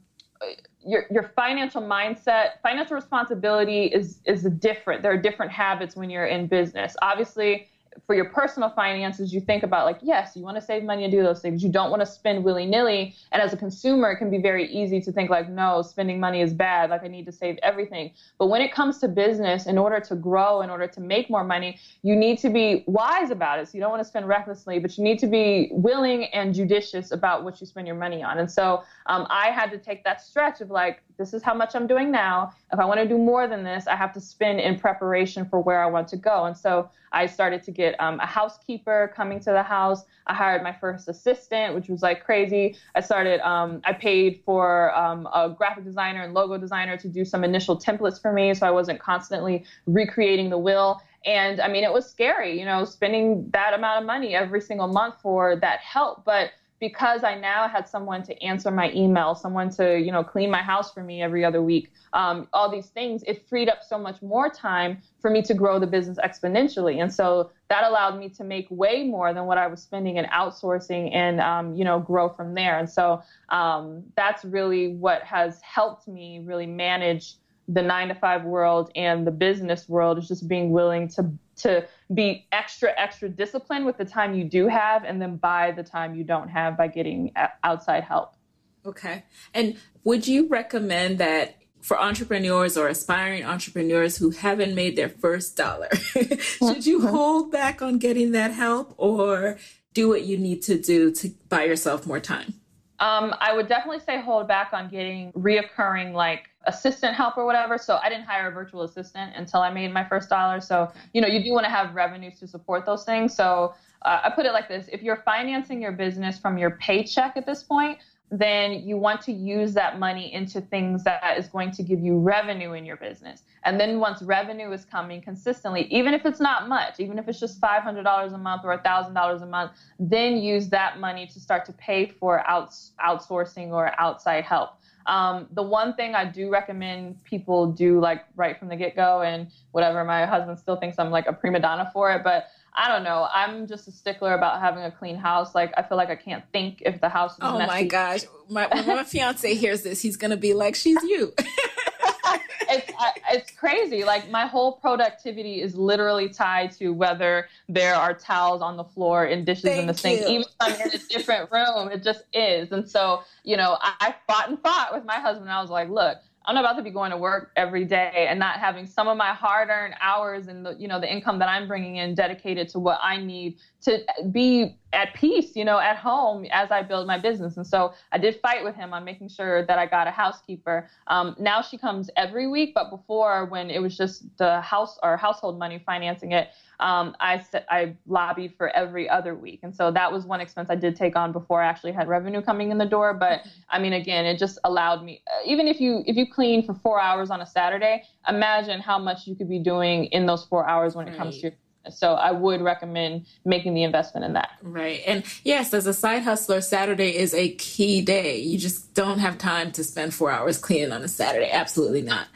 [SPEAKER 1] your your financial mindset, financial responsibility is is different. There are different habits when you're in business. Obviously, for your personal finances, you think about like, yes, you want to save money and do those things. You don't want to spend willy nilly. And as a consumer, it can be very easy to think like, no, spending money is bad. Like I need to save everything. But when it comes to business, in order to grow, in order to make more money, you need to be wise about it. So you don't want to spend recklessly, but you need to be willing and judicious about what you spend your money on. And so um, I had to take that stretch of like, this is how much I'm doing now. If I want to do more than this, I have to spend in preparation for where I want to go. And so I started to get um, a housekeeper coming to the house. I hired my first assistant, which was like crazy. I started, um, I paid for um, a graphic designer and logo designer to do some initial templates for me so I wasn't constantly recreating the will. And I mean, it was scary, you know, spending that amount of money every single month for that help. But because I now had someone to answer my email, someone to, you know, clean my house for me every other week, um, all these things, it freed up so much more time for me to grow the business exponentially. And so that allowed me to make way more than what I was spending in outsourcing and, um, you know, grow from there. And so um, that's really what has helped me really manage the nine to five world and the business world is just being willing to to be extra extra disciplined with the time you do have and then buy the time you don't have by getting outside help.
[SPEAKER 2] Okay. And would you recommend that for entrepreneurs or aspiring entrepreneurs who haven't made their first dollar should you hold back on getting that help or do what you need to do to buy yourself more time?
[SPEAKER 1] Um, I would definitely say hold back on getting reoccurring like assistant help or whatever. So I didn't hire a virtual assistant until I made my first dollar. So, you know, you do want to have revenues to support those things. So uh, I put it like this if you're financing your business from your paycheck at this point, then you want to use that money into things that is going to give you revenue in your business. And then once revenue is coming consistently, even if it's not much, even if it's just $500 a month or $1,000 a month, then use that money to start to pay for outs- outsourcing or outside help. Um, the one thing I do recommend people do like right from the get go, and whatever, my husband still thinks I'm like a prima donna for it, but I don't know. I'm just a stickler about having a clean house. Like I feel like I can't think if the house is
[SPEAKER 2] oh
[SPEAKER 1] messy.
[SPEAKER 2] my gosh, my, when my fiance hears this, he's gonna be like, "She's you."
[SPEAKER 1] it's it's crazy. Like my whole productivity is literally tied to whether there are towels on the floor and dishes
[SPEAKER 2] Thank
[SPEAKER 1] in the sink.
[SPEAKER 2] you.
[SPEAKER 1] Even if I'm in a different room, it just is. And so, you know, I, I fought and fought with my husband. I was like, look, I'm not about to be going to work every day and not having some of my hard-earned hours and the you know the income that I'm bringing in dedicated to what I need to be at peace, you know, at home as I build my business. And so I did fight with him on making sure that I got a housekeeper. Um, now she comes every week, but before when it was just the house or household money financing it, um, I I lobbied for every other week, and so that was one expense I did take on before I actually had revenue coming in the door. But I mean, again, it just allowed me. Uh, even if you if you clean for four hours on a Saturday, imagine how much you could be doing in those four hours when it comes to your so I would recommend making the investment in that.
[SPEAKER 2] Right. And yes, as a side hustler, Saturday is a key day. You just don't have time to spend four hours cleaning on a Saturday. Absolutely not.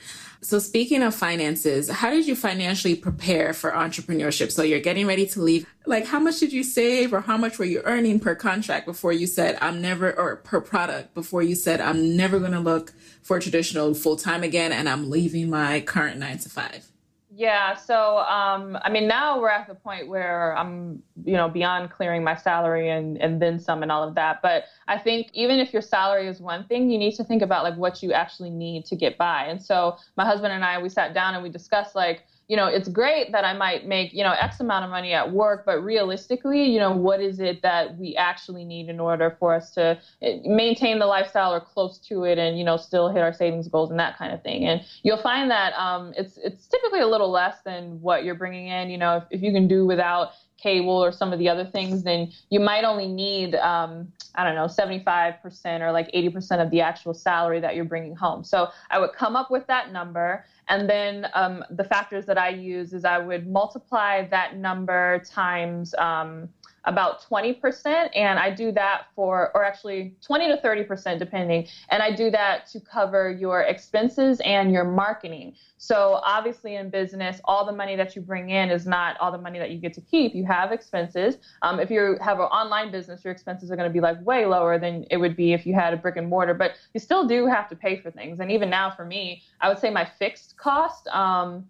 [SPEAKER 2] So speaking of finances, how did you financially prepare for entrepreneurship? So you're getting ready to leave. Like how much did you save or how much were you earning per contract before you said I'm never or per product before you said I'm never going to look for traditional full time again and I'm leaving my current 9 to 5?
[SPEAKER 1] Yeah. So, um, I mean, now we're at the point where I'm, you know, beyond clearing my salary and, and then some and all of that. But I think even if your salary is one thing, you need to think about like what you actually need to get by. And so my husband and I, we sat down and we discussed like, you know, it's great that I might make, you know, X amount of money at work, but realistically, you know, what is it that we actually need in order for us to eh, maintain the lifestyle or close to it and, you know, still hit our savings goals and that kind of thing. And you'll find that um, it's, it's typically a little less than what you're bringing in. You know, if, if you can do without cable or some of the other things, then you might only need, um, I don't know, 75% or like 80% of the actual salary that you're bringing home. So I would come up with that number. And then um, the factors that I use is I would multiply that number times um, about 20%. And I do that for, or actually 20 to 30%, depending. And I do that to cover your expenses and your marketing. So obviously in business, all the money that you bring in is not all the money that you get to keep. You have expenses. Um, if you have an online business, your expenses are going to be like way lower than it would be if you had a brick and mortar, but you still do have to pay for things. And even now for me, I would say my fixed cost, um,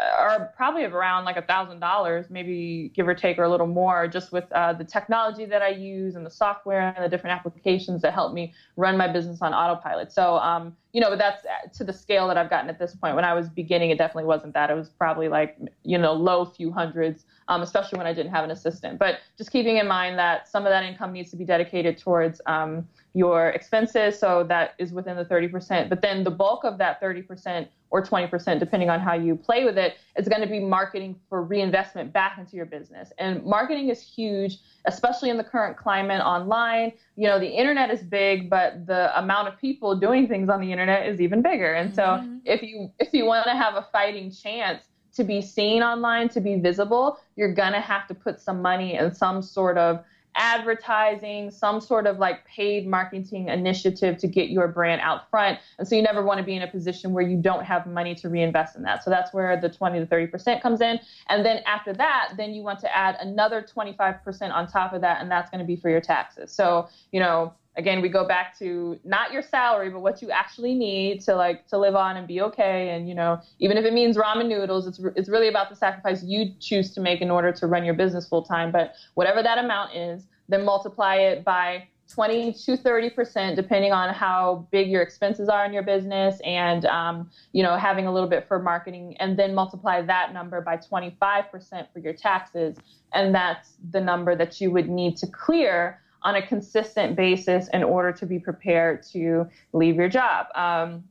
[SPEAKER 1] are probably around like a thousand dollars, maybe give or take, or a little more, just with uh, the technology that I use and the software and the different applications that help me run my business on autopilot. So, um, you know, but that's uh, to the scale that I've gotten at this point. When I was beginning, it definitely wasn't that. It was probably like, you know, low few hundreds, um, especially when I didn't have an assistant. But just keeping in mind that some of that income needs to be dedicated towards um, your expenses. So that is within the 30%. But then the bulk of that 30% or 20%, depending on how you play with it, is going to be marketing for reinvestment back into your business. And marketing is huge, especially in the current climate online. You know, the internet is big, but the amount of people doing things on the internet is even bigger. And so mm-hmm. if you if you want to have a fighting chance to be seen online, to be visible, you're going to have to put some money in some sort of advertising, some sort of like paid marketing initiative to get your brand out front. And so you never want to be in a position where you don't have money to reinvest in that. So that's where the 20 to 30% comes in. And then after that, then you want to add another 25% on top of that, and that's going to be for your taxes. So, you know, again we go back to not your salary but what you actually need to like to live on and be okay. And you know even if it means ramen noodles it's it's really about the sacrifice you choose to make in order to run your business full time but whatever that amount is then multiply it by 20 to 30 percent depending on how big your expenses are in your business and um, you know having a little bit for marketing and then multiply that number by 25 percent for your taxes. And that's the number that you would need to clear on a consistent basis in order to be prepared to leave your job. Um,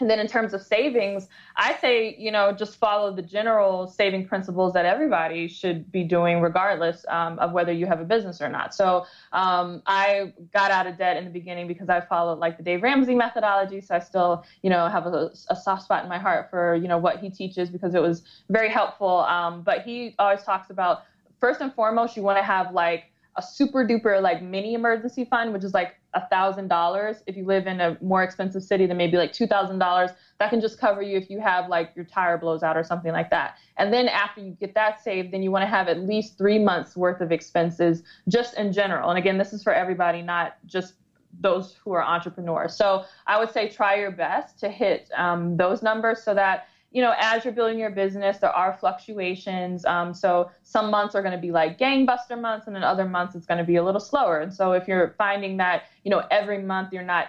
[SPEAKER 1] and then in terms of savings, I say, you know, just follow the general saving principles that everybody should be doing, regardless um, of whether you have a business or not. So um, I got out of debt in the beginning because I followed like the Dave Ramsey methodology. So I still, you know, have a, a soft spot in my heart for, you know, what he teaches because it was very helpful. Um, but he always talks about first and foremost, you want to have like a super duper like mini emergency fund, which is like a thousand dollars. If you live in a more expensive city, then maybe like two thousand dollars. That can just cover you if you have like your tire blows out or something like that. And then after you get that saved, then you want to have at least three months worth of expenses just in general. And again, this is for everybody, not just those who are entrepreneurs. So I would say try your best to hit um, those numbers so that you know, as you're building your business, there are fluctuations. Um, so some months are going to be like gangbuster months, and then other months it's going to be a little slower. And so if you're finding that, you know, every month you're not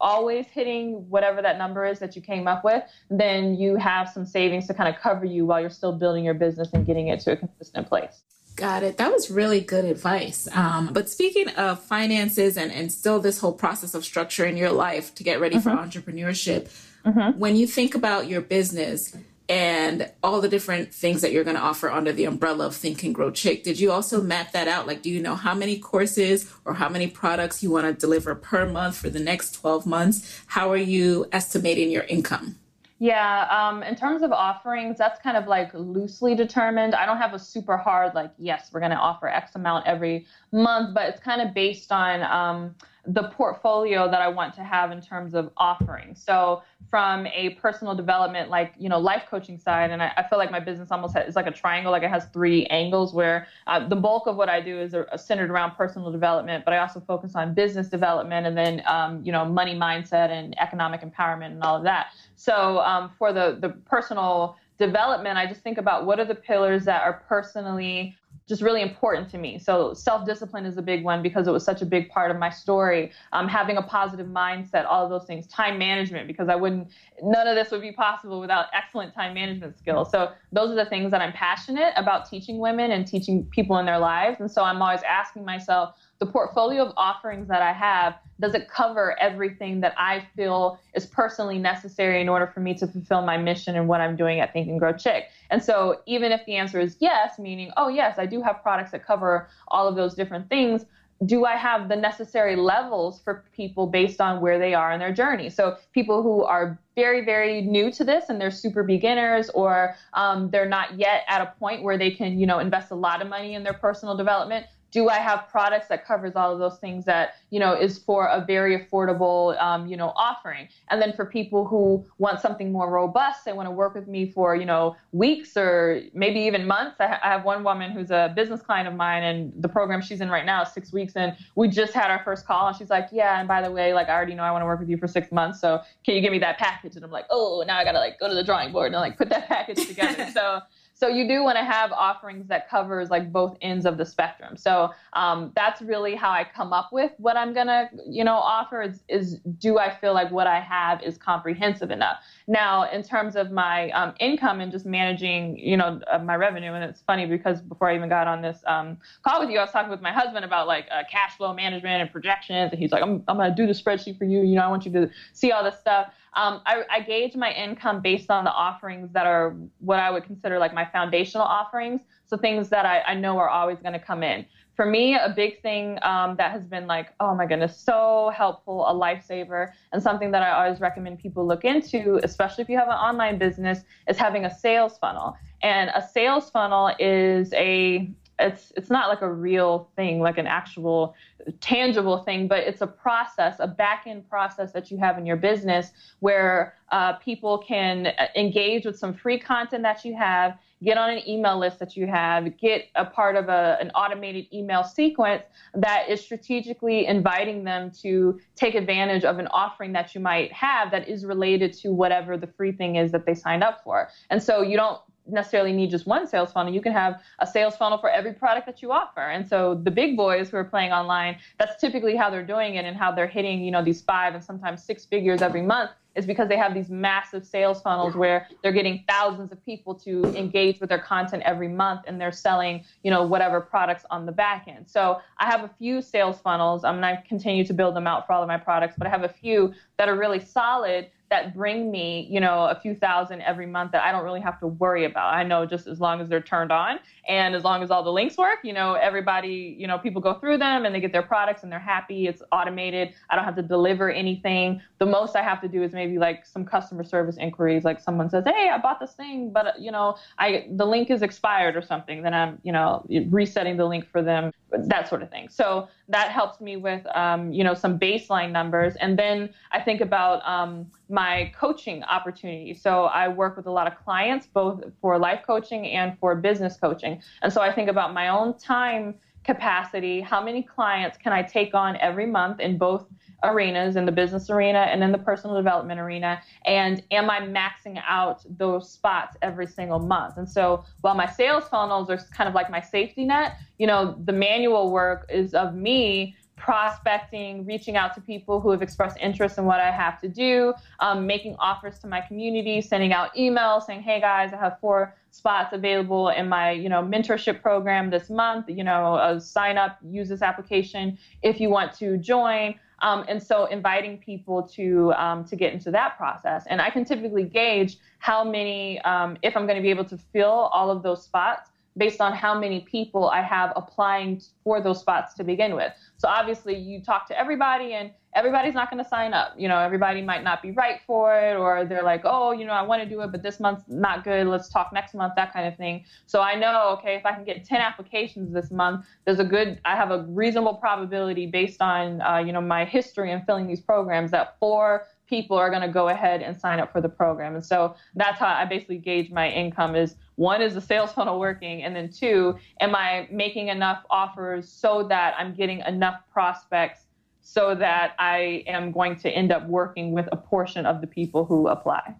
[SPEAKER 1] always hitting whatever that number is that you came up with, then you have some savings to kind of cover you while you're still building your business and getting it to a consistent place.
[SPEAKER 3] Got it. That was really good advice. Um, but speaking of finances and, and still this whole process of structuring your life to get ready mm-hmm. for entrepreneurship, Mm-hmm. When you think about your business and all the different things that you're going to offer under the umbrella of Think and Grow Chick, did you also map that out? Like, do you know how many courses or how many products you want to deliver per month for the next 12 months? How are you estimating your income?
[SPEAKER 1] Yeah, um, in terms of offerings, that's kind of like loosely determined. I don't have a super hard, like, yes, we're going to offer X amount every month, but it's kind of based on um, the portfolio that I want to have in terms of offerings. So from a personal development, like you know, life coaching side, and I, I feel like my business almost has, is like a triangle, like it has three angles. Where uh, the bulk of what I do is uh, centered around personal development, but I also focus on business development and then um, you know, money mindset and economic empowerment and all of that. So um, for the the personal development, I just think about what are the pillars that are personally just really important to me. So self discipline is a big one because it was such a big part of my story. Um, having a positive mindset, all of those things. Time management because I wouldn't. None of this would be possible without excellent time management skills. So those are the things that I'm passionate about teaching women and teaching people in their lives. And so I'm always asking myself, the portfolio of offerings that I have, does it cover everything that I feel is personally necessary in order for me to fulfill my mission and what I'm doing at Think and Grow Chick? And so, even if the answer is yes, meaning, oh, yes, I do have products that cover all of those different things, do I have the necessary levels for people based on where they are in their journey? So people who are very, very new to this and they're super beginners, or um, they're not yet at a point where they can, you know, invest a lot of money in their personal development do I have products that covers all of those things that you know is for a very affordable um, you know offering? And then for people who want something more robust they want to work with me for you know weeks or maybe even months. I, ha- I, have one woman who's a business client of mine and the program she's in right now is six weeks and we just had our first call and she's like yeah and by the way like I already know I want to work with you for six months so can you give me that package? And I'm like oh now I gotta like go to the drawing board and like put that package together. So so you do want to have offerings that covers like both ends of the spectrum. So um, that's really how I come up with what I'm gonna, you know, offer is, is do I feel like what I have is comprehensive enough? Now, in terms of my um, income and just managing, you know, uh, my revenue, and it's funny because before I even got on this um, call with you, I was talking with my husband about like uh, cash flow management and projections, and he's like, I'm, I'm gonna do the spreadsheet for you. You know, I want you to see all this stuff. Um, I, I, gauge my income based on the offerings that are what I would consider like my foundational offerings. So things that I, I know are always going to come in. For me, a big thing um, that has been like, oh my goodness, so helpful, a lifesaver, and something that I always recommend people look into, especially if you have an online business, is having a sales funnel. And a sales funnel is a it's it's not like a real thing, like an actual tangible thing, but it's a process, a back end process that you have in your business where uh, people can uh, engage with some free content that you have, get on an email list that you have, get a part of a, an automated email sequence that is strategically inviting them to take advantage of an offering that you might have that is related to whatever the free thing is that they signed up for. And so you don't necessarily need just one sales funnel. You can have a sales funnel for every product that you offer. And so the big boys who are playing online, that's typically how they're doing it and how they're hitting, you know, these five and sometimes six figures every month is because they have these massive sales funnels where they're getting thousands of people to engage with their content every month and they're selling, you know, whatever products on the back end. So I have a few sales funnels. I mean, I continue to build them out for all of my products, but I have a few that are really solid that bring me, you know, a few thousand every month that I don't really have to worry about. I know just as long as they're turned on and as long as all the links work, you know, everybody, you know, people go through them and they get their products and they're happy. It's automated. I don't have to deliver anything. The most I have to do is maybe like some customer service inquiries, like someone says, "Hey, I bought this thing, but you know, I the link is expired or something." Then I'm, you know, resetting the link for them, that sort of thing. So that helps me with, um, you know, some baseline numbers, and then I think about um, my coaching opportunity. So I work with a lot of clients, both for life coaching and for business coaching. And so I think about my own time capacity. How many clients can I take on every month in both arenas, in the business arena and in the personal development arena? And am I maxing out those spots every single month? And so while my sales funnels are kind of like my safety net, you know, the manual work is of me prospecting, reaching out to people who have expressed interest in what I have to do, um, making offers to my community, sending out emails saying, "Hey guys, I have four spots available in my you know mentorship program this month. You know, uh, sign up, use this application if you want to join." Um, and so inviting people to um, to get into that process, and I can typically gauge how many, um, if I'm going to be able to fill all of those spots based on how many people I have applying for those spots to begin with. So obviously, you talk to everybody, and everybody's not going to sign up. You know, everybody might not be right for it, or they're like, oh, you know, I want to do it, but this month's not good. Let's talk next month, that kind of thing. So I know, okay, if I can get 10 applications this month, there's a good, I have a reasonable probability based on, uh, you know, my history in filling these programs that four people are going to go ahead and sign up for the program. And so that's how I basically gauge my income is one is the sales funnel working and then two, am I making enough offers so that I'm getting enough prospects so that I am going to end up working with a portion of the people who apply.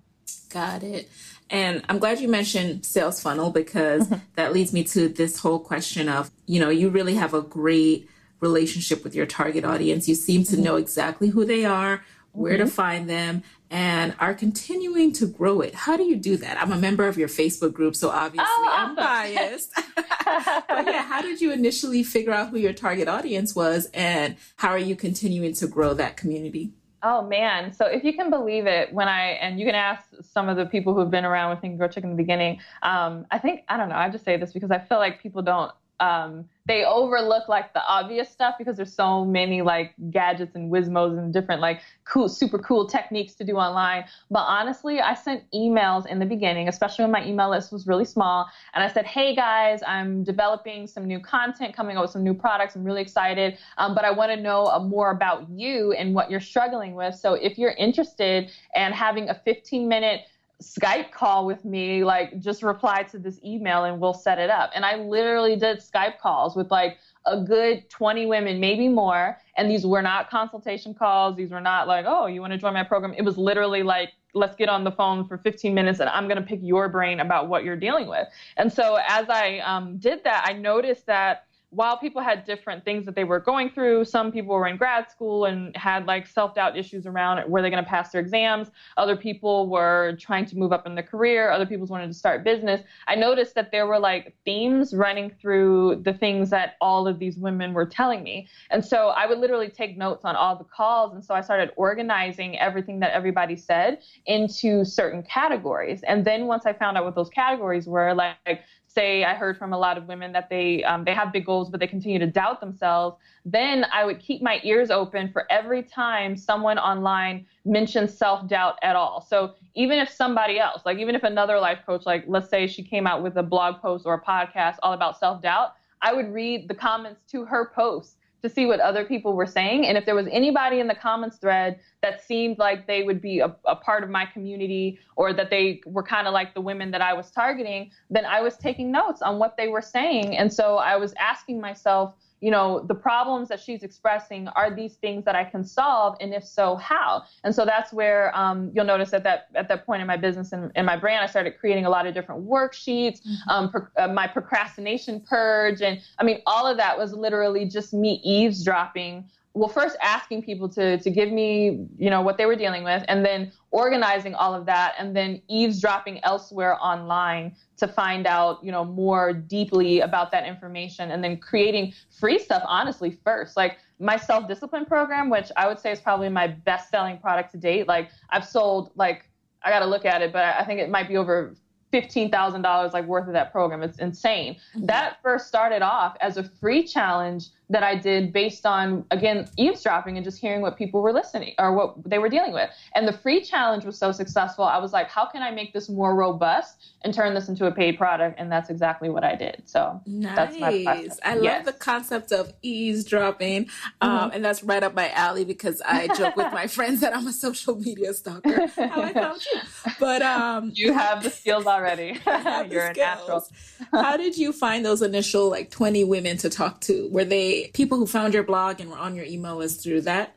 [SPEAKER 3] Got it. And I'm glad you mentioned sales funnel because mm-hmm. that leads me to this whole question of, you know, you really have a great relationship with your target audience. You seem to mm-hmm. know exactly who they are, where mm-hmm. to find them, and are continuing to grow it. How do you do that? I'm a member of your Facebook group, so obviously oh, I'm biased. but yeah, how did you initially figure out who your target audience was and how are you continuing to grow that community?
[SPEAKER 1] Oh man. So if you can believe it, when I and you can ask some of the people who've been around with Think Grow Chicken in the beginning, um, I think I don't know, I just say this because I feel like people don't um, they overlook like the obvious stuff because there's so many like gadgets and Wizmos and different like cool, super cool techniques to do online. But honestly, I sent emails in the beginning, especially when my email list was really small. And I said, hey guys, I'm developing some new content, coming up with some new products. I'm really excited. Um, but I want to know uh, more about you and what you're struggling with. So if you're interested and having a 15 minute Skype call with me, like just reply to this email and we'll set it up. And I literally did Skype calls with like a good 20 women, maybe more. And these were not consultation calls. These were not like, oh, you want to join my program. It was literally like, let's get on the phone for 15 minutes and I'm going to pick your brain about what you're dealing with. And so as I um, did that, I noticed that while people had different things that they were going through, some people were in grad school and had like self doubt issues around were they going to pass their exams. Other people were trying to move up in their career. Other people wanted to start business. I noticed that there were like themes running through the things that all of these women were telling me. And so I would literally take notes on all the calls. And so I started organizing everything that everybody said into certain categories. And then once I found out what those categories were, like say I heard from a lot of women that they um, they have big goals but they continue to doubt themselves, then I would keep my ears open for every time someone online mentions self doubt at all. So even if somebody else, like even if another life coach, like let's say she came out with a blog post or a podcast all about self doubt, I would read the comments to her post to see what other people were saying. And if there was anybody in the comments thread that seemed like they would be a, a part of my community or that they were kind of like the women that I was targeting, then I was taking notes on what they were saying. And so I was asking myself, you know, the problems that she's expressing are these things that I can solve, and if so, how? And so that's where um, you'll notice at that at that point in my business and in my brand, I started creating a lot of different worksheets, mm-hmm. um, pro- uh, my procrastination purge, and I mean, all of that was literally just me eavesdropping well first asking people to to give me you know what they were dealing with and then organizing all of that and then eavesdropping elsewhere online to find out you know more deeply about that information and then creating free stuff honestly first like my self discipline program which i would say is probably my best selling product to date like i've sold like i got to look at it but i think it might be over $15,000 like worth of that program. It's insane. Mm-hmm. That first started off as a free challenge that I did based on, again, eavesdropping and just hearing what people were listening or what they were dealing with. And the free challenge was so successful. I was like, how can I make this more robust and turn this into a paid product? And that's exactly what I did. So
[SPEAKER 3] nice. that's my I yes. love the concept of eavesdropping. Um, mm-hmm. and that's right up my alley because I joke with my friends that I'm a social media stalker. How I found you. But um,
[SPEAKER 1] you have the skills already. You're a natural.
[SPEAKER 3] how did you find those initial like 20 women to talk to? Were they people who found your blog and were on your email list through that?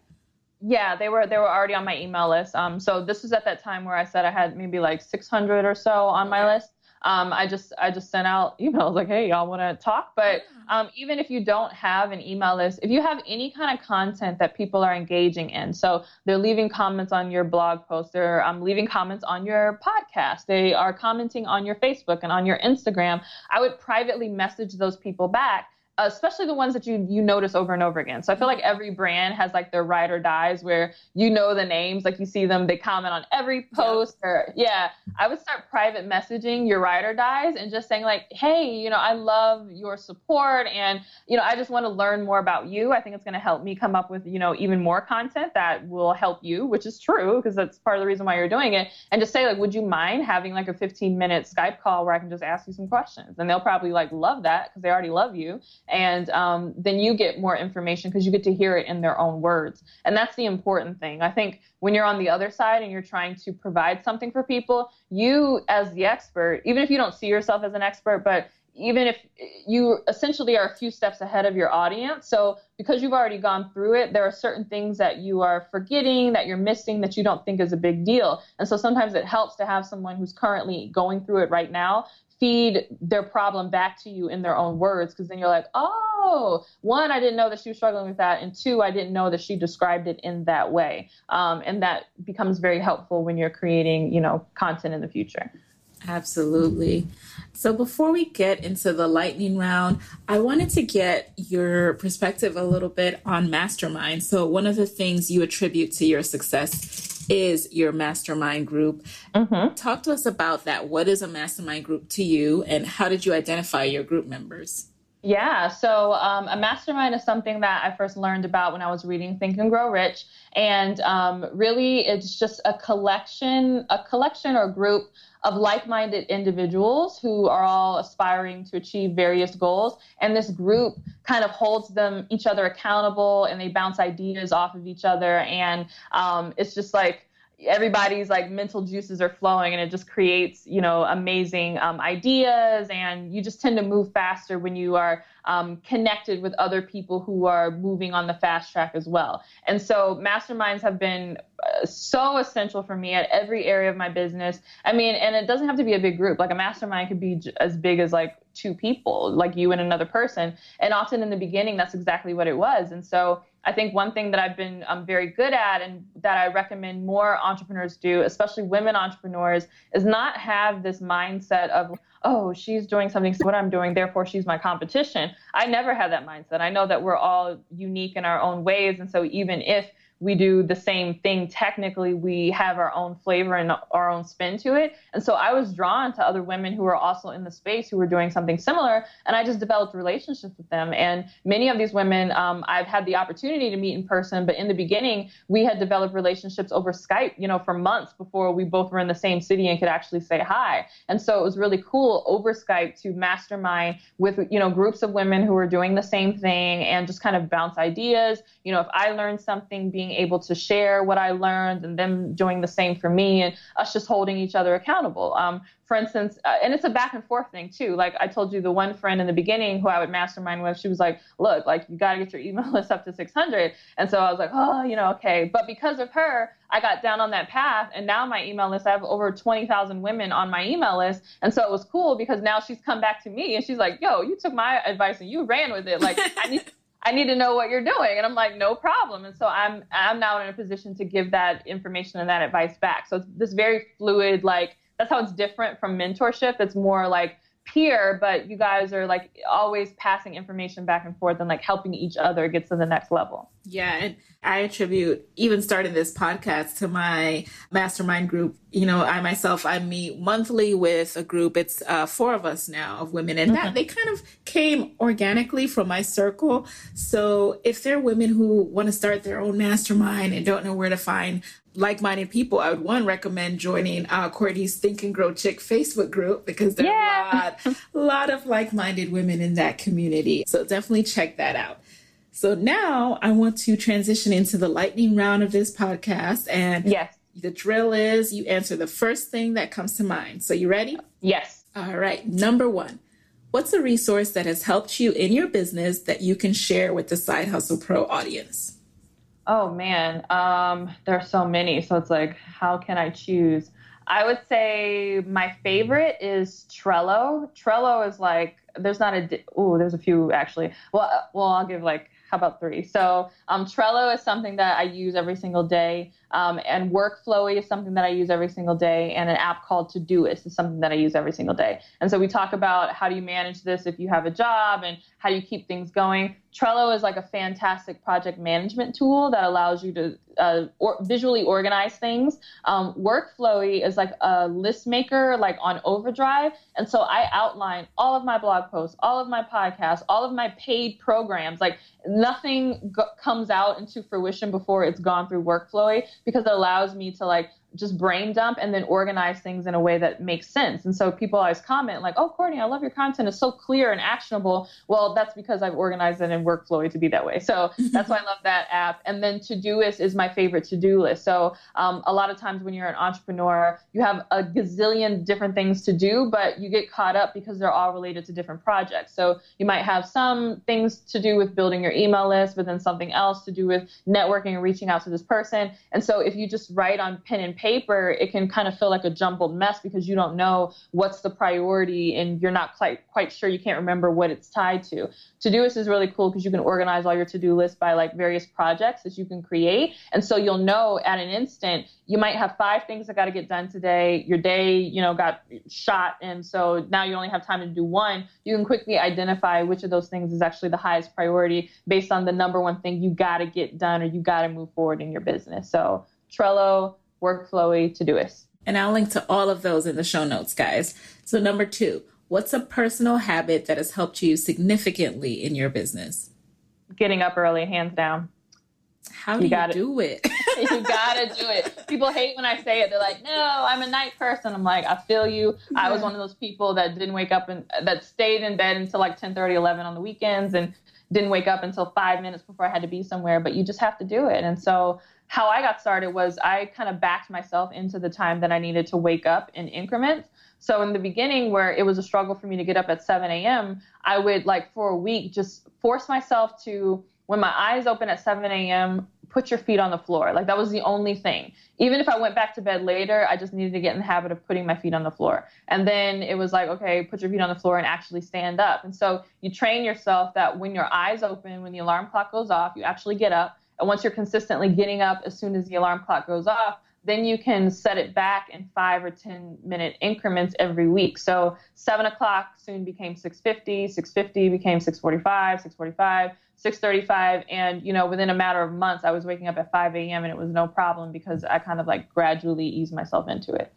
[SPEAKER 1] Yeah, they were they were already on my email list. Um, so this was at that time where I said I had maybe like 600 or so on my list. Um, I just I just sent out emails like, hey, y'all want to talk? But um, even if you don't have an email list, if you have any kind of content that people are engaging in, so they're leaving comments on your blog post, they're um, leaving comments on your podcast, they are commenting on your Facebook and on your Instagram, I would privately message those people back especially the ones that you you notice over and over again. So I feel like every brand has like their ride or dies where you know the names, like you see them, they comment on every post yeah. or yeah. I would start private messaging your ride or dies and just saying like, hey, you know, I love your support and you know, I just want to learn more about you. I think it's going to help me come up with you know even more content that will help you, which is true because that's part of the reason why you're doing it. And just say like, would you mind having like a 15 minute Skype call where I can just ask you some questions? And they'll probably like love that because they already love you and um, then you get more information because you get to hear it in their own words and that's the important thing i think when you're on the other side and you're trying to provide something for people you as the expert even if you don't see yourself as an expert but even if you essentially are a few steps ahead of your audience. So, because you've already gone through it, there are certain things that you are forgetting, that you're missing, that you don't think is a big deal. And so, sometimes it helps to have someone who's currently going through it right now feed their problem back to you in their own words because then you're like, oh, one, I didn't know that she was struggling with that, and two, I didn't know that she described it in that way. Um, and that becomes very helpful when you're creating, you know, content in the future.
[SPEAKER 2] Absolutely. So before we get into the lightning round, I wanted to get your perspective a little bit on mastermind. So one of the things you attribute to your success is your mastermind group. Mm-hmm. Talk to us about that. What is a mastermind group to you, and how did you identify your group members?
[SPEAKER 1] Yeah, so um, a mastermind is something that I first learned about when I was reading Think and Grow Rich, and um, really, it's just a collection, a collection or group of like-minded individuals who are all aspiring to achieve various goals. And this group kind of holds them each other accountable and they bounce ideas off of each other. And um, it's just like everybody's like mental juices are flowing and it just creates you know amazing um, ideas and you just tend to move faster when you are um, connected with other people who are moving on the fast track as well. And so masterminds have been uh, so essential for me at every area of my business. I mean and it doesn't have to be a big group. Like a mastermind could be j- as big as like two people like you and another person. And often in the beginning that's exactly what it was. And so I think one thing that I've been um, very good at and that I recommend more entrepreneurs do, especially women entrepreneurs, is not have this mindset of, oh, she's doing something, so what I'm doing, therefore she's my competition. I never had that mindset. I know that we're all unique in our own ways. And so even if we do the same thing. Technically we have our own flavor and our own spin to it. And so i was drawn to other women who were also in the space who were doing something similar and i just developed relationships with them. And many of these women um, i've had the opportunity to meet in person but in the beginning we had developed relationships over skype you know for months before we both were in the same city and could actually say hi. And so it was really cool over skype to mastermind with you know groups of women who were doing the same thing and just kind of bounce ideas. You know if i learned something being able to share what I learned and them doing the same for me and us just holding each other accountable. Um, for instance, uh, and it's a back and forth thing too. Like I told you, the one friend in the beginning who I would mastermind with, she was like, look, like you got to get your email list up to 600. And so I was like, oh, you know, okay. But because of her, I got down on that path. And now my email list, I have over 20,000 women on my email list. And so it was cool because now she's come back to me and she's like, yo, you took my advice and you ran with it. Like I need I need to know what you're doing. And I'm like, no problem. And so I'm I'm now in a position to give that information and that advice back. So it's this very fluid, like that's how it's different from mentorship. It's more like peer, but you guys are like always passing information back and forth and like helping each other get to the next level.
[SPEAKER 2] Yeah, and I attribute even starting this podcast to my mastermind group. You know, I myself I meet monthly with a group. It's uh, four of us now of women, and mm-hmm. that they kind of came organically from my circle. So if there are women who want to start their own mastermind and don't know where to find like-minded people, I would one recommend joining uh, Courtney's Think and Grow Chick Facebook group because there yeah. are a lot, lot of like-minded women in that community. So definitely check that out. So now I want to transition into the lightning round of this podcast. And
[SPEAKER 1] yes,
[SPEAKER 2] the drill is you answer the first thing that comes to mind. So you ready?
[SPEAKER 1] Yes.
[SPEAKER 2] All right. Number one, what's a resource that has helped you in your business that you can share with the Side Hustle Pro audience?
[SPEAKER 1] Oh man, um, there are so many. So it's like, how can I choose? I would say my favorite is Trello. Trello is like, there's not a, oh, there's a few actually. Well, uh, well, I'll give like how about three? So um, Trello is something that I use every single day. Um, and Workflowy is something that I use every single day, and an app called Todoist is something that I use every single day. And so we talk about how do you manage this if you have a job, and how do you keep things going. Trello is like a fantastic project management tool that allows you to uh, or visually organize things. Um, Workflowy is like a list maker, like on Overdrive, and so I outline all of my blog posts, all of my podcasts, all of my paid programs. Like nothing go- comes out into fruition before it's gone through Workflowy because it allows me to like just brain dump and then organize things in a way that makes sense. And so people always comment like, "Oh, Courtney, I love your content. It's so clear and actionable." Well, that's because I've organized it in Workflowy to be that way. So that's why I love that app. And then Todoist is my favorite to-do list. So um, a lot of times when you're an entrepreneur, you have a gazillion different things to do, but you get caught up because they're all related to different projects. So you might have some things to do with building your email list, but then something else to do with networking and reaching out to this person. And so if you just write on pen and paper, it can kind of feel like a jumbled mess because you don't know what's the priority and you're not quite quite sure you can't remember what it's tied to. To Todoist is really cool because you can organize all your to-do lists by like various projects that you can create. And so you'll know at an instant you might have five things that got to get done today. Your day, you know, got shot and so now you only have time to do one. You can quickly identify which of those things is actually the highest priority based on the number one thing you got to get done or you got to move forward in your business. So Trello, Workflowy, Todoist.
[SPEAKER 3] And I'll link to all of those in the show notes, guys. So, number two, what's a personal habit that has helped you significantly in your business?
[SPEAKER 1] Getting up early, hands down.
[SPEAKER 3] How do you, you do it?
[SPEAKER 1] you gotta do it. People hate when I say it. They're like, "No, I'm a night person." I'm like, "I feel you." Yeah. I was one of those people that didn't wake up and that stayed in bed until like 10, 30, 11 on the weekends, and didn't wake up until five minutes before I had to be somewhere. But you just have to do it. And so how I got started was I kind of backed myself into the time that I needed to wake up in increments. So in the beginning, where it was a struggle for me to get up at 7 a.m., I would like for a week just force myself to, when my eyes open at 7 a.m., put your feet on the floor. Like that was the only thing. Even if I went back to bed later, I just needed to get in the habit of putting my feet on the floor. And then it was like, okay, put your feet on the floor and actually stand up. And so you train yourself that when your eyes open, when the alarm clock goes off, you actually get up. And once you're consistently getting up as soon as the alarm clock goes off, then you can set it back in five or 10 minute increments every week. So seven o'clock soon became 650, 650 became 645, 645, 635. And, you know, within a matter of months, I was waking up at 5 a.m. and it was no problem because I kind of like gradually eased myself into it.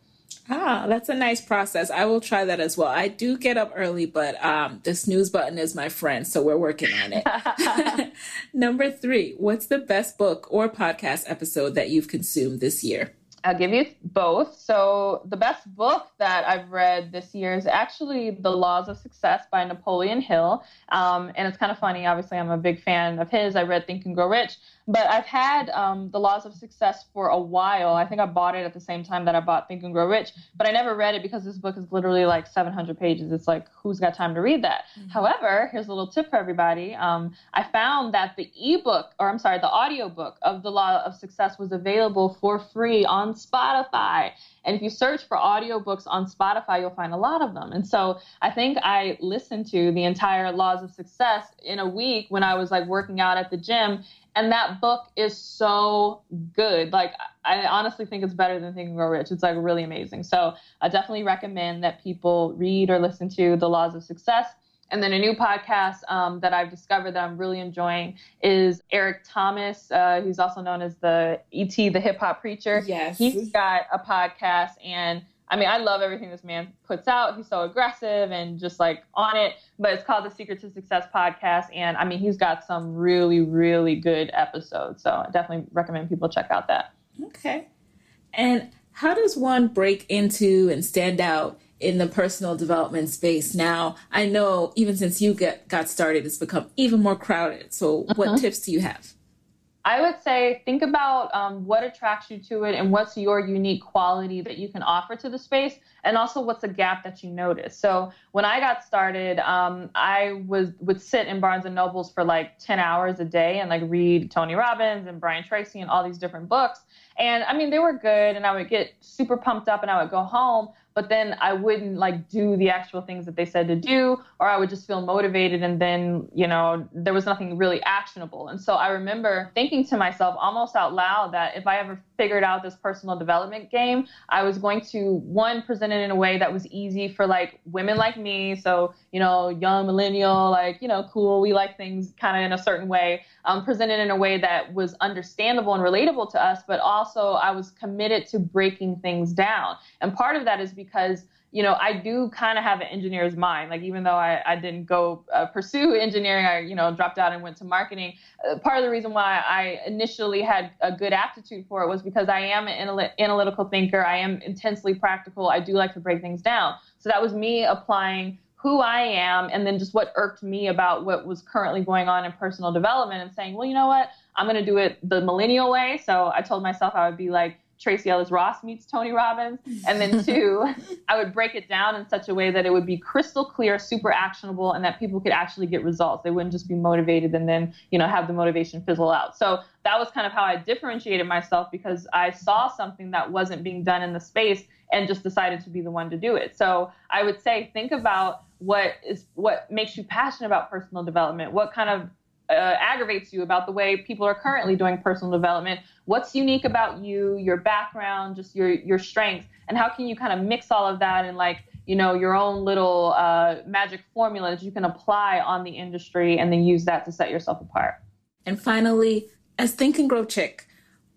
[SPEAKER 3] Ah, that's a nice process. I will try that as well. I do get up early, but um, the snooze button is my friend, so we're working on it. Number three, what's the best book or podcast episode that you've consumed this year?
[SPEAKER 1] I'll give you both. So, the best book that I've read this year is actually The Laws of Success by Napoleon Hill. Um, and it's kind of funny. Obviously, I'm a big fan of his. I read Think and Grow Rich. But I've had um, The Laws of Success for a while. I think I bought it at the same time that I bought Think and Grow Rich, but I never read it because this book is literally like 700 pages. It's like, who's got time to read that? Mm-hmm. However, here's a little tip for everybody. Um, I found that the ebook, or I'm sorry, the audiobook of The Law of Success was available for free on Spotify. And if you search for audiobooks on Spotify, you'll find a lot of them. And so I think I listened to the entire Laws of Success in a week when I was like working out at the gym and that book is so good. Like I honestly think it's better than Think and Grow Rich. It's like really amazing. So I definitely recommend that people read or listen to The Laws of Success. And then a new podcast um, that I've discovered that I'm really enjoying is Eric Thomas. Uh, he's also known as the ET, the hip hop preacher.
[SPEAKER 3] Yes.
[SPEAKER 1] He's got a podcast and I mean, I love everything this man puts out. He's so aggressive and just like on it. But it's called the Secret to Success podcast. And I mean, he's got some really, really good episodes. So I definitely recommend people check out that.
[SPEAKER 3] Okay. And how does one break into and stand out in the personal development space now? I know even since you get, got started, it's become even more crowded. So, uh-huh. what tips do you have?
[SPEAKER 1] I would say think about um, what attracts you to it and what's your unique quality that you can offer to the space, and also what's a gap that you notice. So when I got started, um, I was would sit in Barnes and Nobles for like 10 hours a day and like read Tony Robbins and Brian Tracy and all these different books. And I mean, they were good, and I would get super pumped up, and I would go home but then I wouldn't like do the actual things that they said to do, or I would just feel motivated and then, you know, there was nothing really actionable. And so I remember thinking to myself almost out loud that if I ever figured out this personal development game, I was going to one present it in a way that was easy for like women like me. So, you know, young millennial, like, you know, cool, we like things kind of in a certain way, um, present it in a way that was understandable and relatable to us, but also I was committed to breaking things down. And part of that is because because you know, I do kind of have an engineer's mind. Like even though I, I didn't go uh, pursue engineering, I you know dropped out and went to marketing. Uh, part of the reason why I initially had a good aptitude for it was because I am an anal- analytical thinker. I am intensely practical. I do like to break things down. So that was me applying who I am and then just what irked me about what was currently going on in personal development and saying, well, you know what, I'm going to do it the millennial way. So I told myself I would be like Tracee Ellis Ross meets Tony Robbins. And then two, I would break it down in such a way that it would be crystal clear, super actionable, and that people could actually get results. They wouldn't just be motivated and then, you know, have the motivation fizzle out. So that was kind of how I differentiated myself because I saw something that wasn't being done in the space and just decided to be the one to do it. So I would say think about what is what makes you passionate about personal development. What kind of uh, aggravates you about the way people are currently doing personal development. What's unique about you your background just your your strengths and how can you kind of mix all of that in like you know your own little uh, magic formula that you can apply on the industry and then use that to set yourself apart?
[SPEAKER 3] And finally as think and grow chick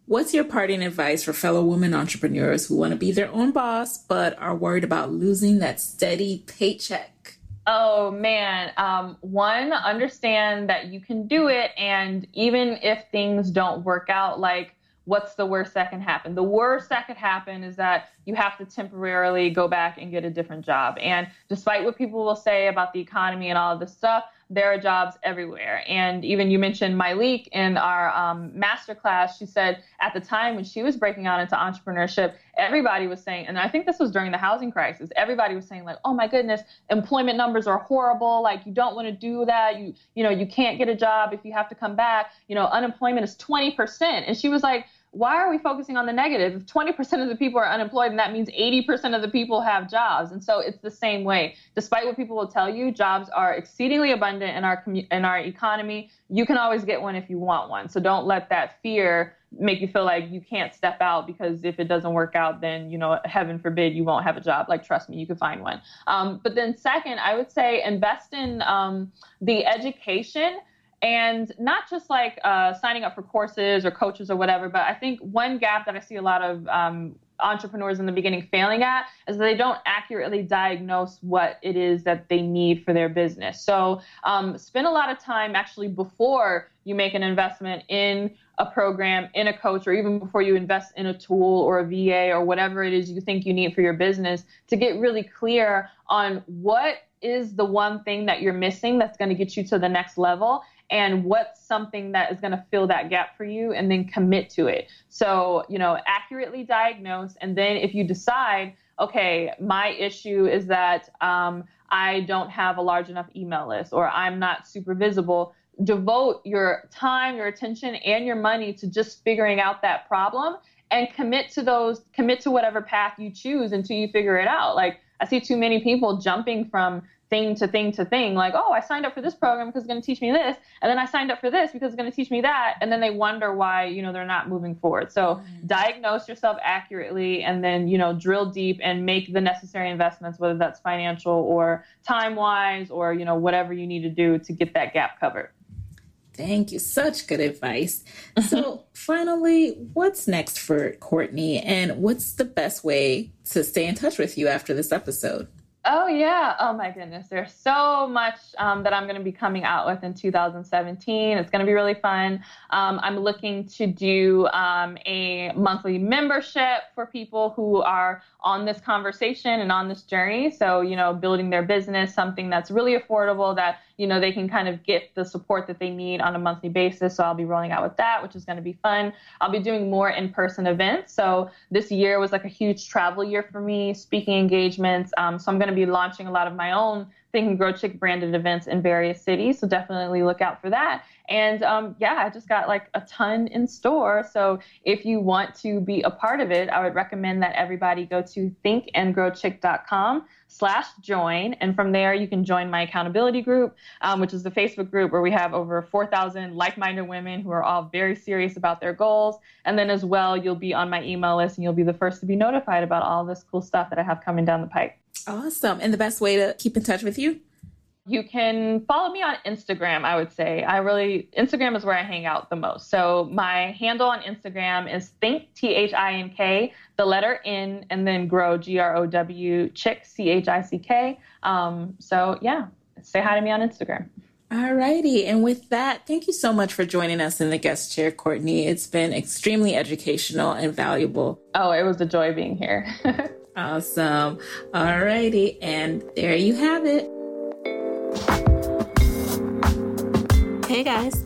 [SPEAKER 3] what's your parting advice for fellow women entrepreneurs who want to be their own boss but are worried about losing that steady paycheck
[SPEAKER 1] Oh man, um, one, understand that you can do it, and even if things don't work out, like what's the worst that can happen? The worst that could happen is that you have to temporarily go back and get a different job. And despite what people will say about the economy and all of this stuff, there are jobs everywhere. And even you mentioned Myleik in our um, masterclass. She said at the time when she was breaking out into entrepreneurship, everybody was saying, and I think this was during the housing crisis, everybody was saying like, oh my goodness, employment numbers are horrible. Like you don't want to do that. You, you know, you can't get a job if you have to come back. You know, unemployment is 20%. And she was like, why are we focusing on the negative? If 20% of the people are unemployed, then that means 80% of the people have jobs. And so it's the same way. Despite what people will tell you, jobs are exceedingly abundant in our commu- in our economy. You can always get one if you want one. So don't let that fear make you feel like you can't step out because if it doesn't work out, then you know, heaven forbid, you won't have a job. Like trust me, you can find one. Um, but then second, I would say invest in um, the education and not just like uh, signing up for courses or coaches or whatever, but I think one gap that I see a lot of um, entrepreneurs in the beginning failing at is they don't accurately diagnose what it is that they need for their business. So um, spend a lot of time actually before you make an investment in a program, in a coach, or even before you invest in a tool or a VA or whatever it is you think you need for your business to get really clear on what is the one thing that you're missing that's going to get you to the next level and what's something that is going to fill that gap for you and then commit to it. So, you know, accurately diagnose. And then if you decide, okay, my issue is that um, I don't have a large enough email list or I'm not super visible, devote your time, your attention, and your money to just figuring out that problem and commit to those, commit to whatever path you choose until you figure it out. Like, I see too many people jumping from thing to thing to thing like oh i signed up for this program because it's going to teach me this and then i signed up for this because it's going to teach me that and then they wonder why you know they're not moving forward so mm-hmm. diagnose yourself accurately and then you know drill deep and make the necessary investments whether that's financial or time wise or you know whatever you need to do to get that gap covered
[SPEAKER 3] Thank you. Such good advice. So, finally, what's next for Courtney, and what's the best way to stay in touch with you after this episode?
[SPEAKER 1] Oh yeah. Oh my goodness. There's so much um, that I'm going to be coming out with in 2017. It's going to be really fun. Um, I'm looking to do um, a monthly membership for people who are on this conversation and on this journey. So you know, building their business, something that's really affordable that you know they can kind of get the support that they need on a monthly basis. So I'll be rolling out with that, which is going to be fun. I'll be doing more in-person events. So this year was like a huge travel year for me, speaking engagements. Um, so I'm going to be launching a lot of my own Think and Grow Chick branded events in various cities. So definitely look out for that. And um, yeah, I just got like a ton in store. So if you want to be a part of it, I would recommend that everybody go to thinkandgrowchick.com slash join. And from there, you can join my accountability group, um, which is the Facebook group where we have over 4,000 like-minded women who are all very serious about their goals. And then as well, you'll be on my email list and you'll be the first to be notified about all this cool stuff that I have coming down the pipe.
[SPEAKER 3] Awesome. And the best way to keep in touch with you?
[SPEAKER 1] You can follow me on Instagram, I would say. I really, Instagram is where I hang out the most. So my handle on Instagram is think, T H I N K, the letter N, and then grow, G R O W, chick, C H I C K. Um, so yeah, say hi to me on Instagram.
[SPEAKER 2] All righty. And with that, thank you so much for joining us in the guest chair, Courtney. It's been extremely educational and valuable.
[SPEAKER 1] Oh, it was a joy being here.
[SPEAKER 2] awesome. All righty. And there you have it. Hey guys,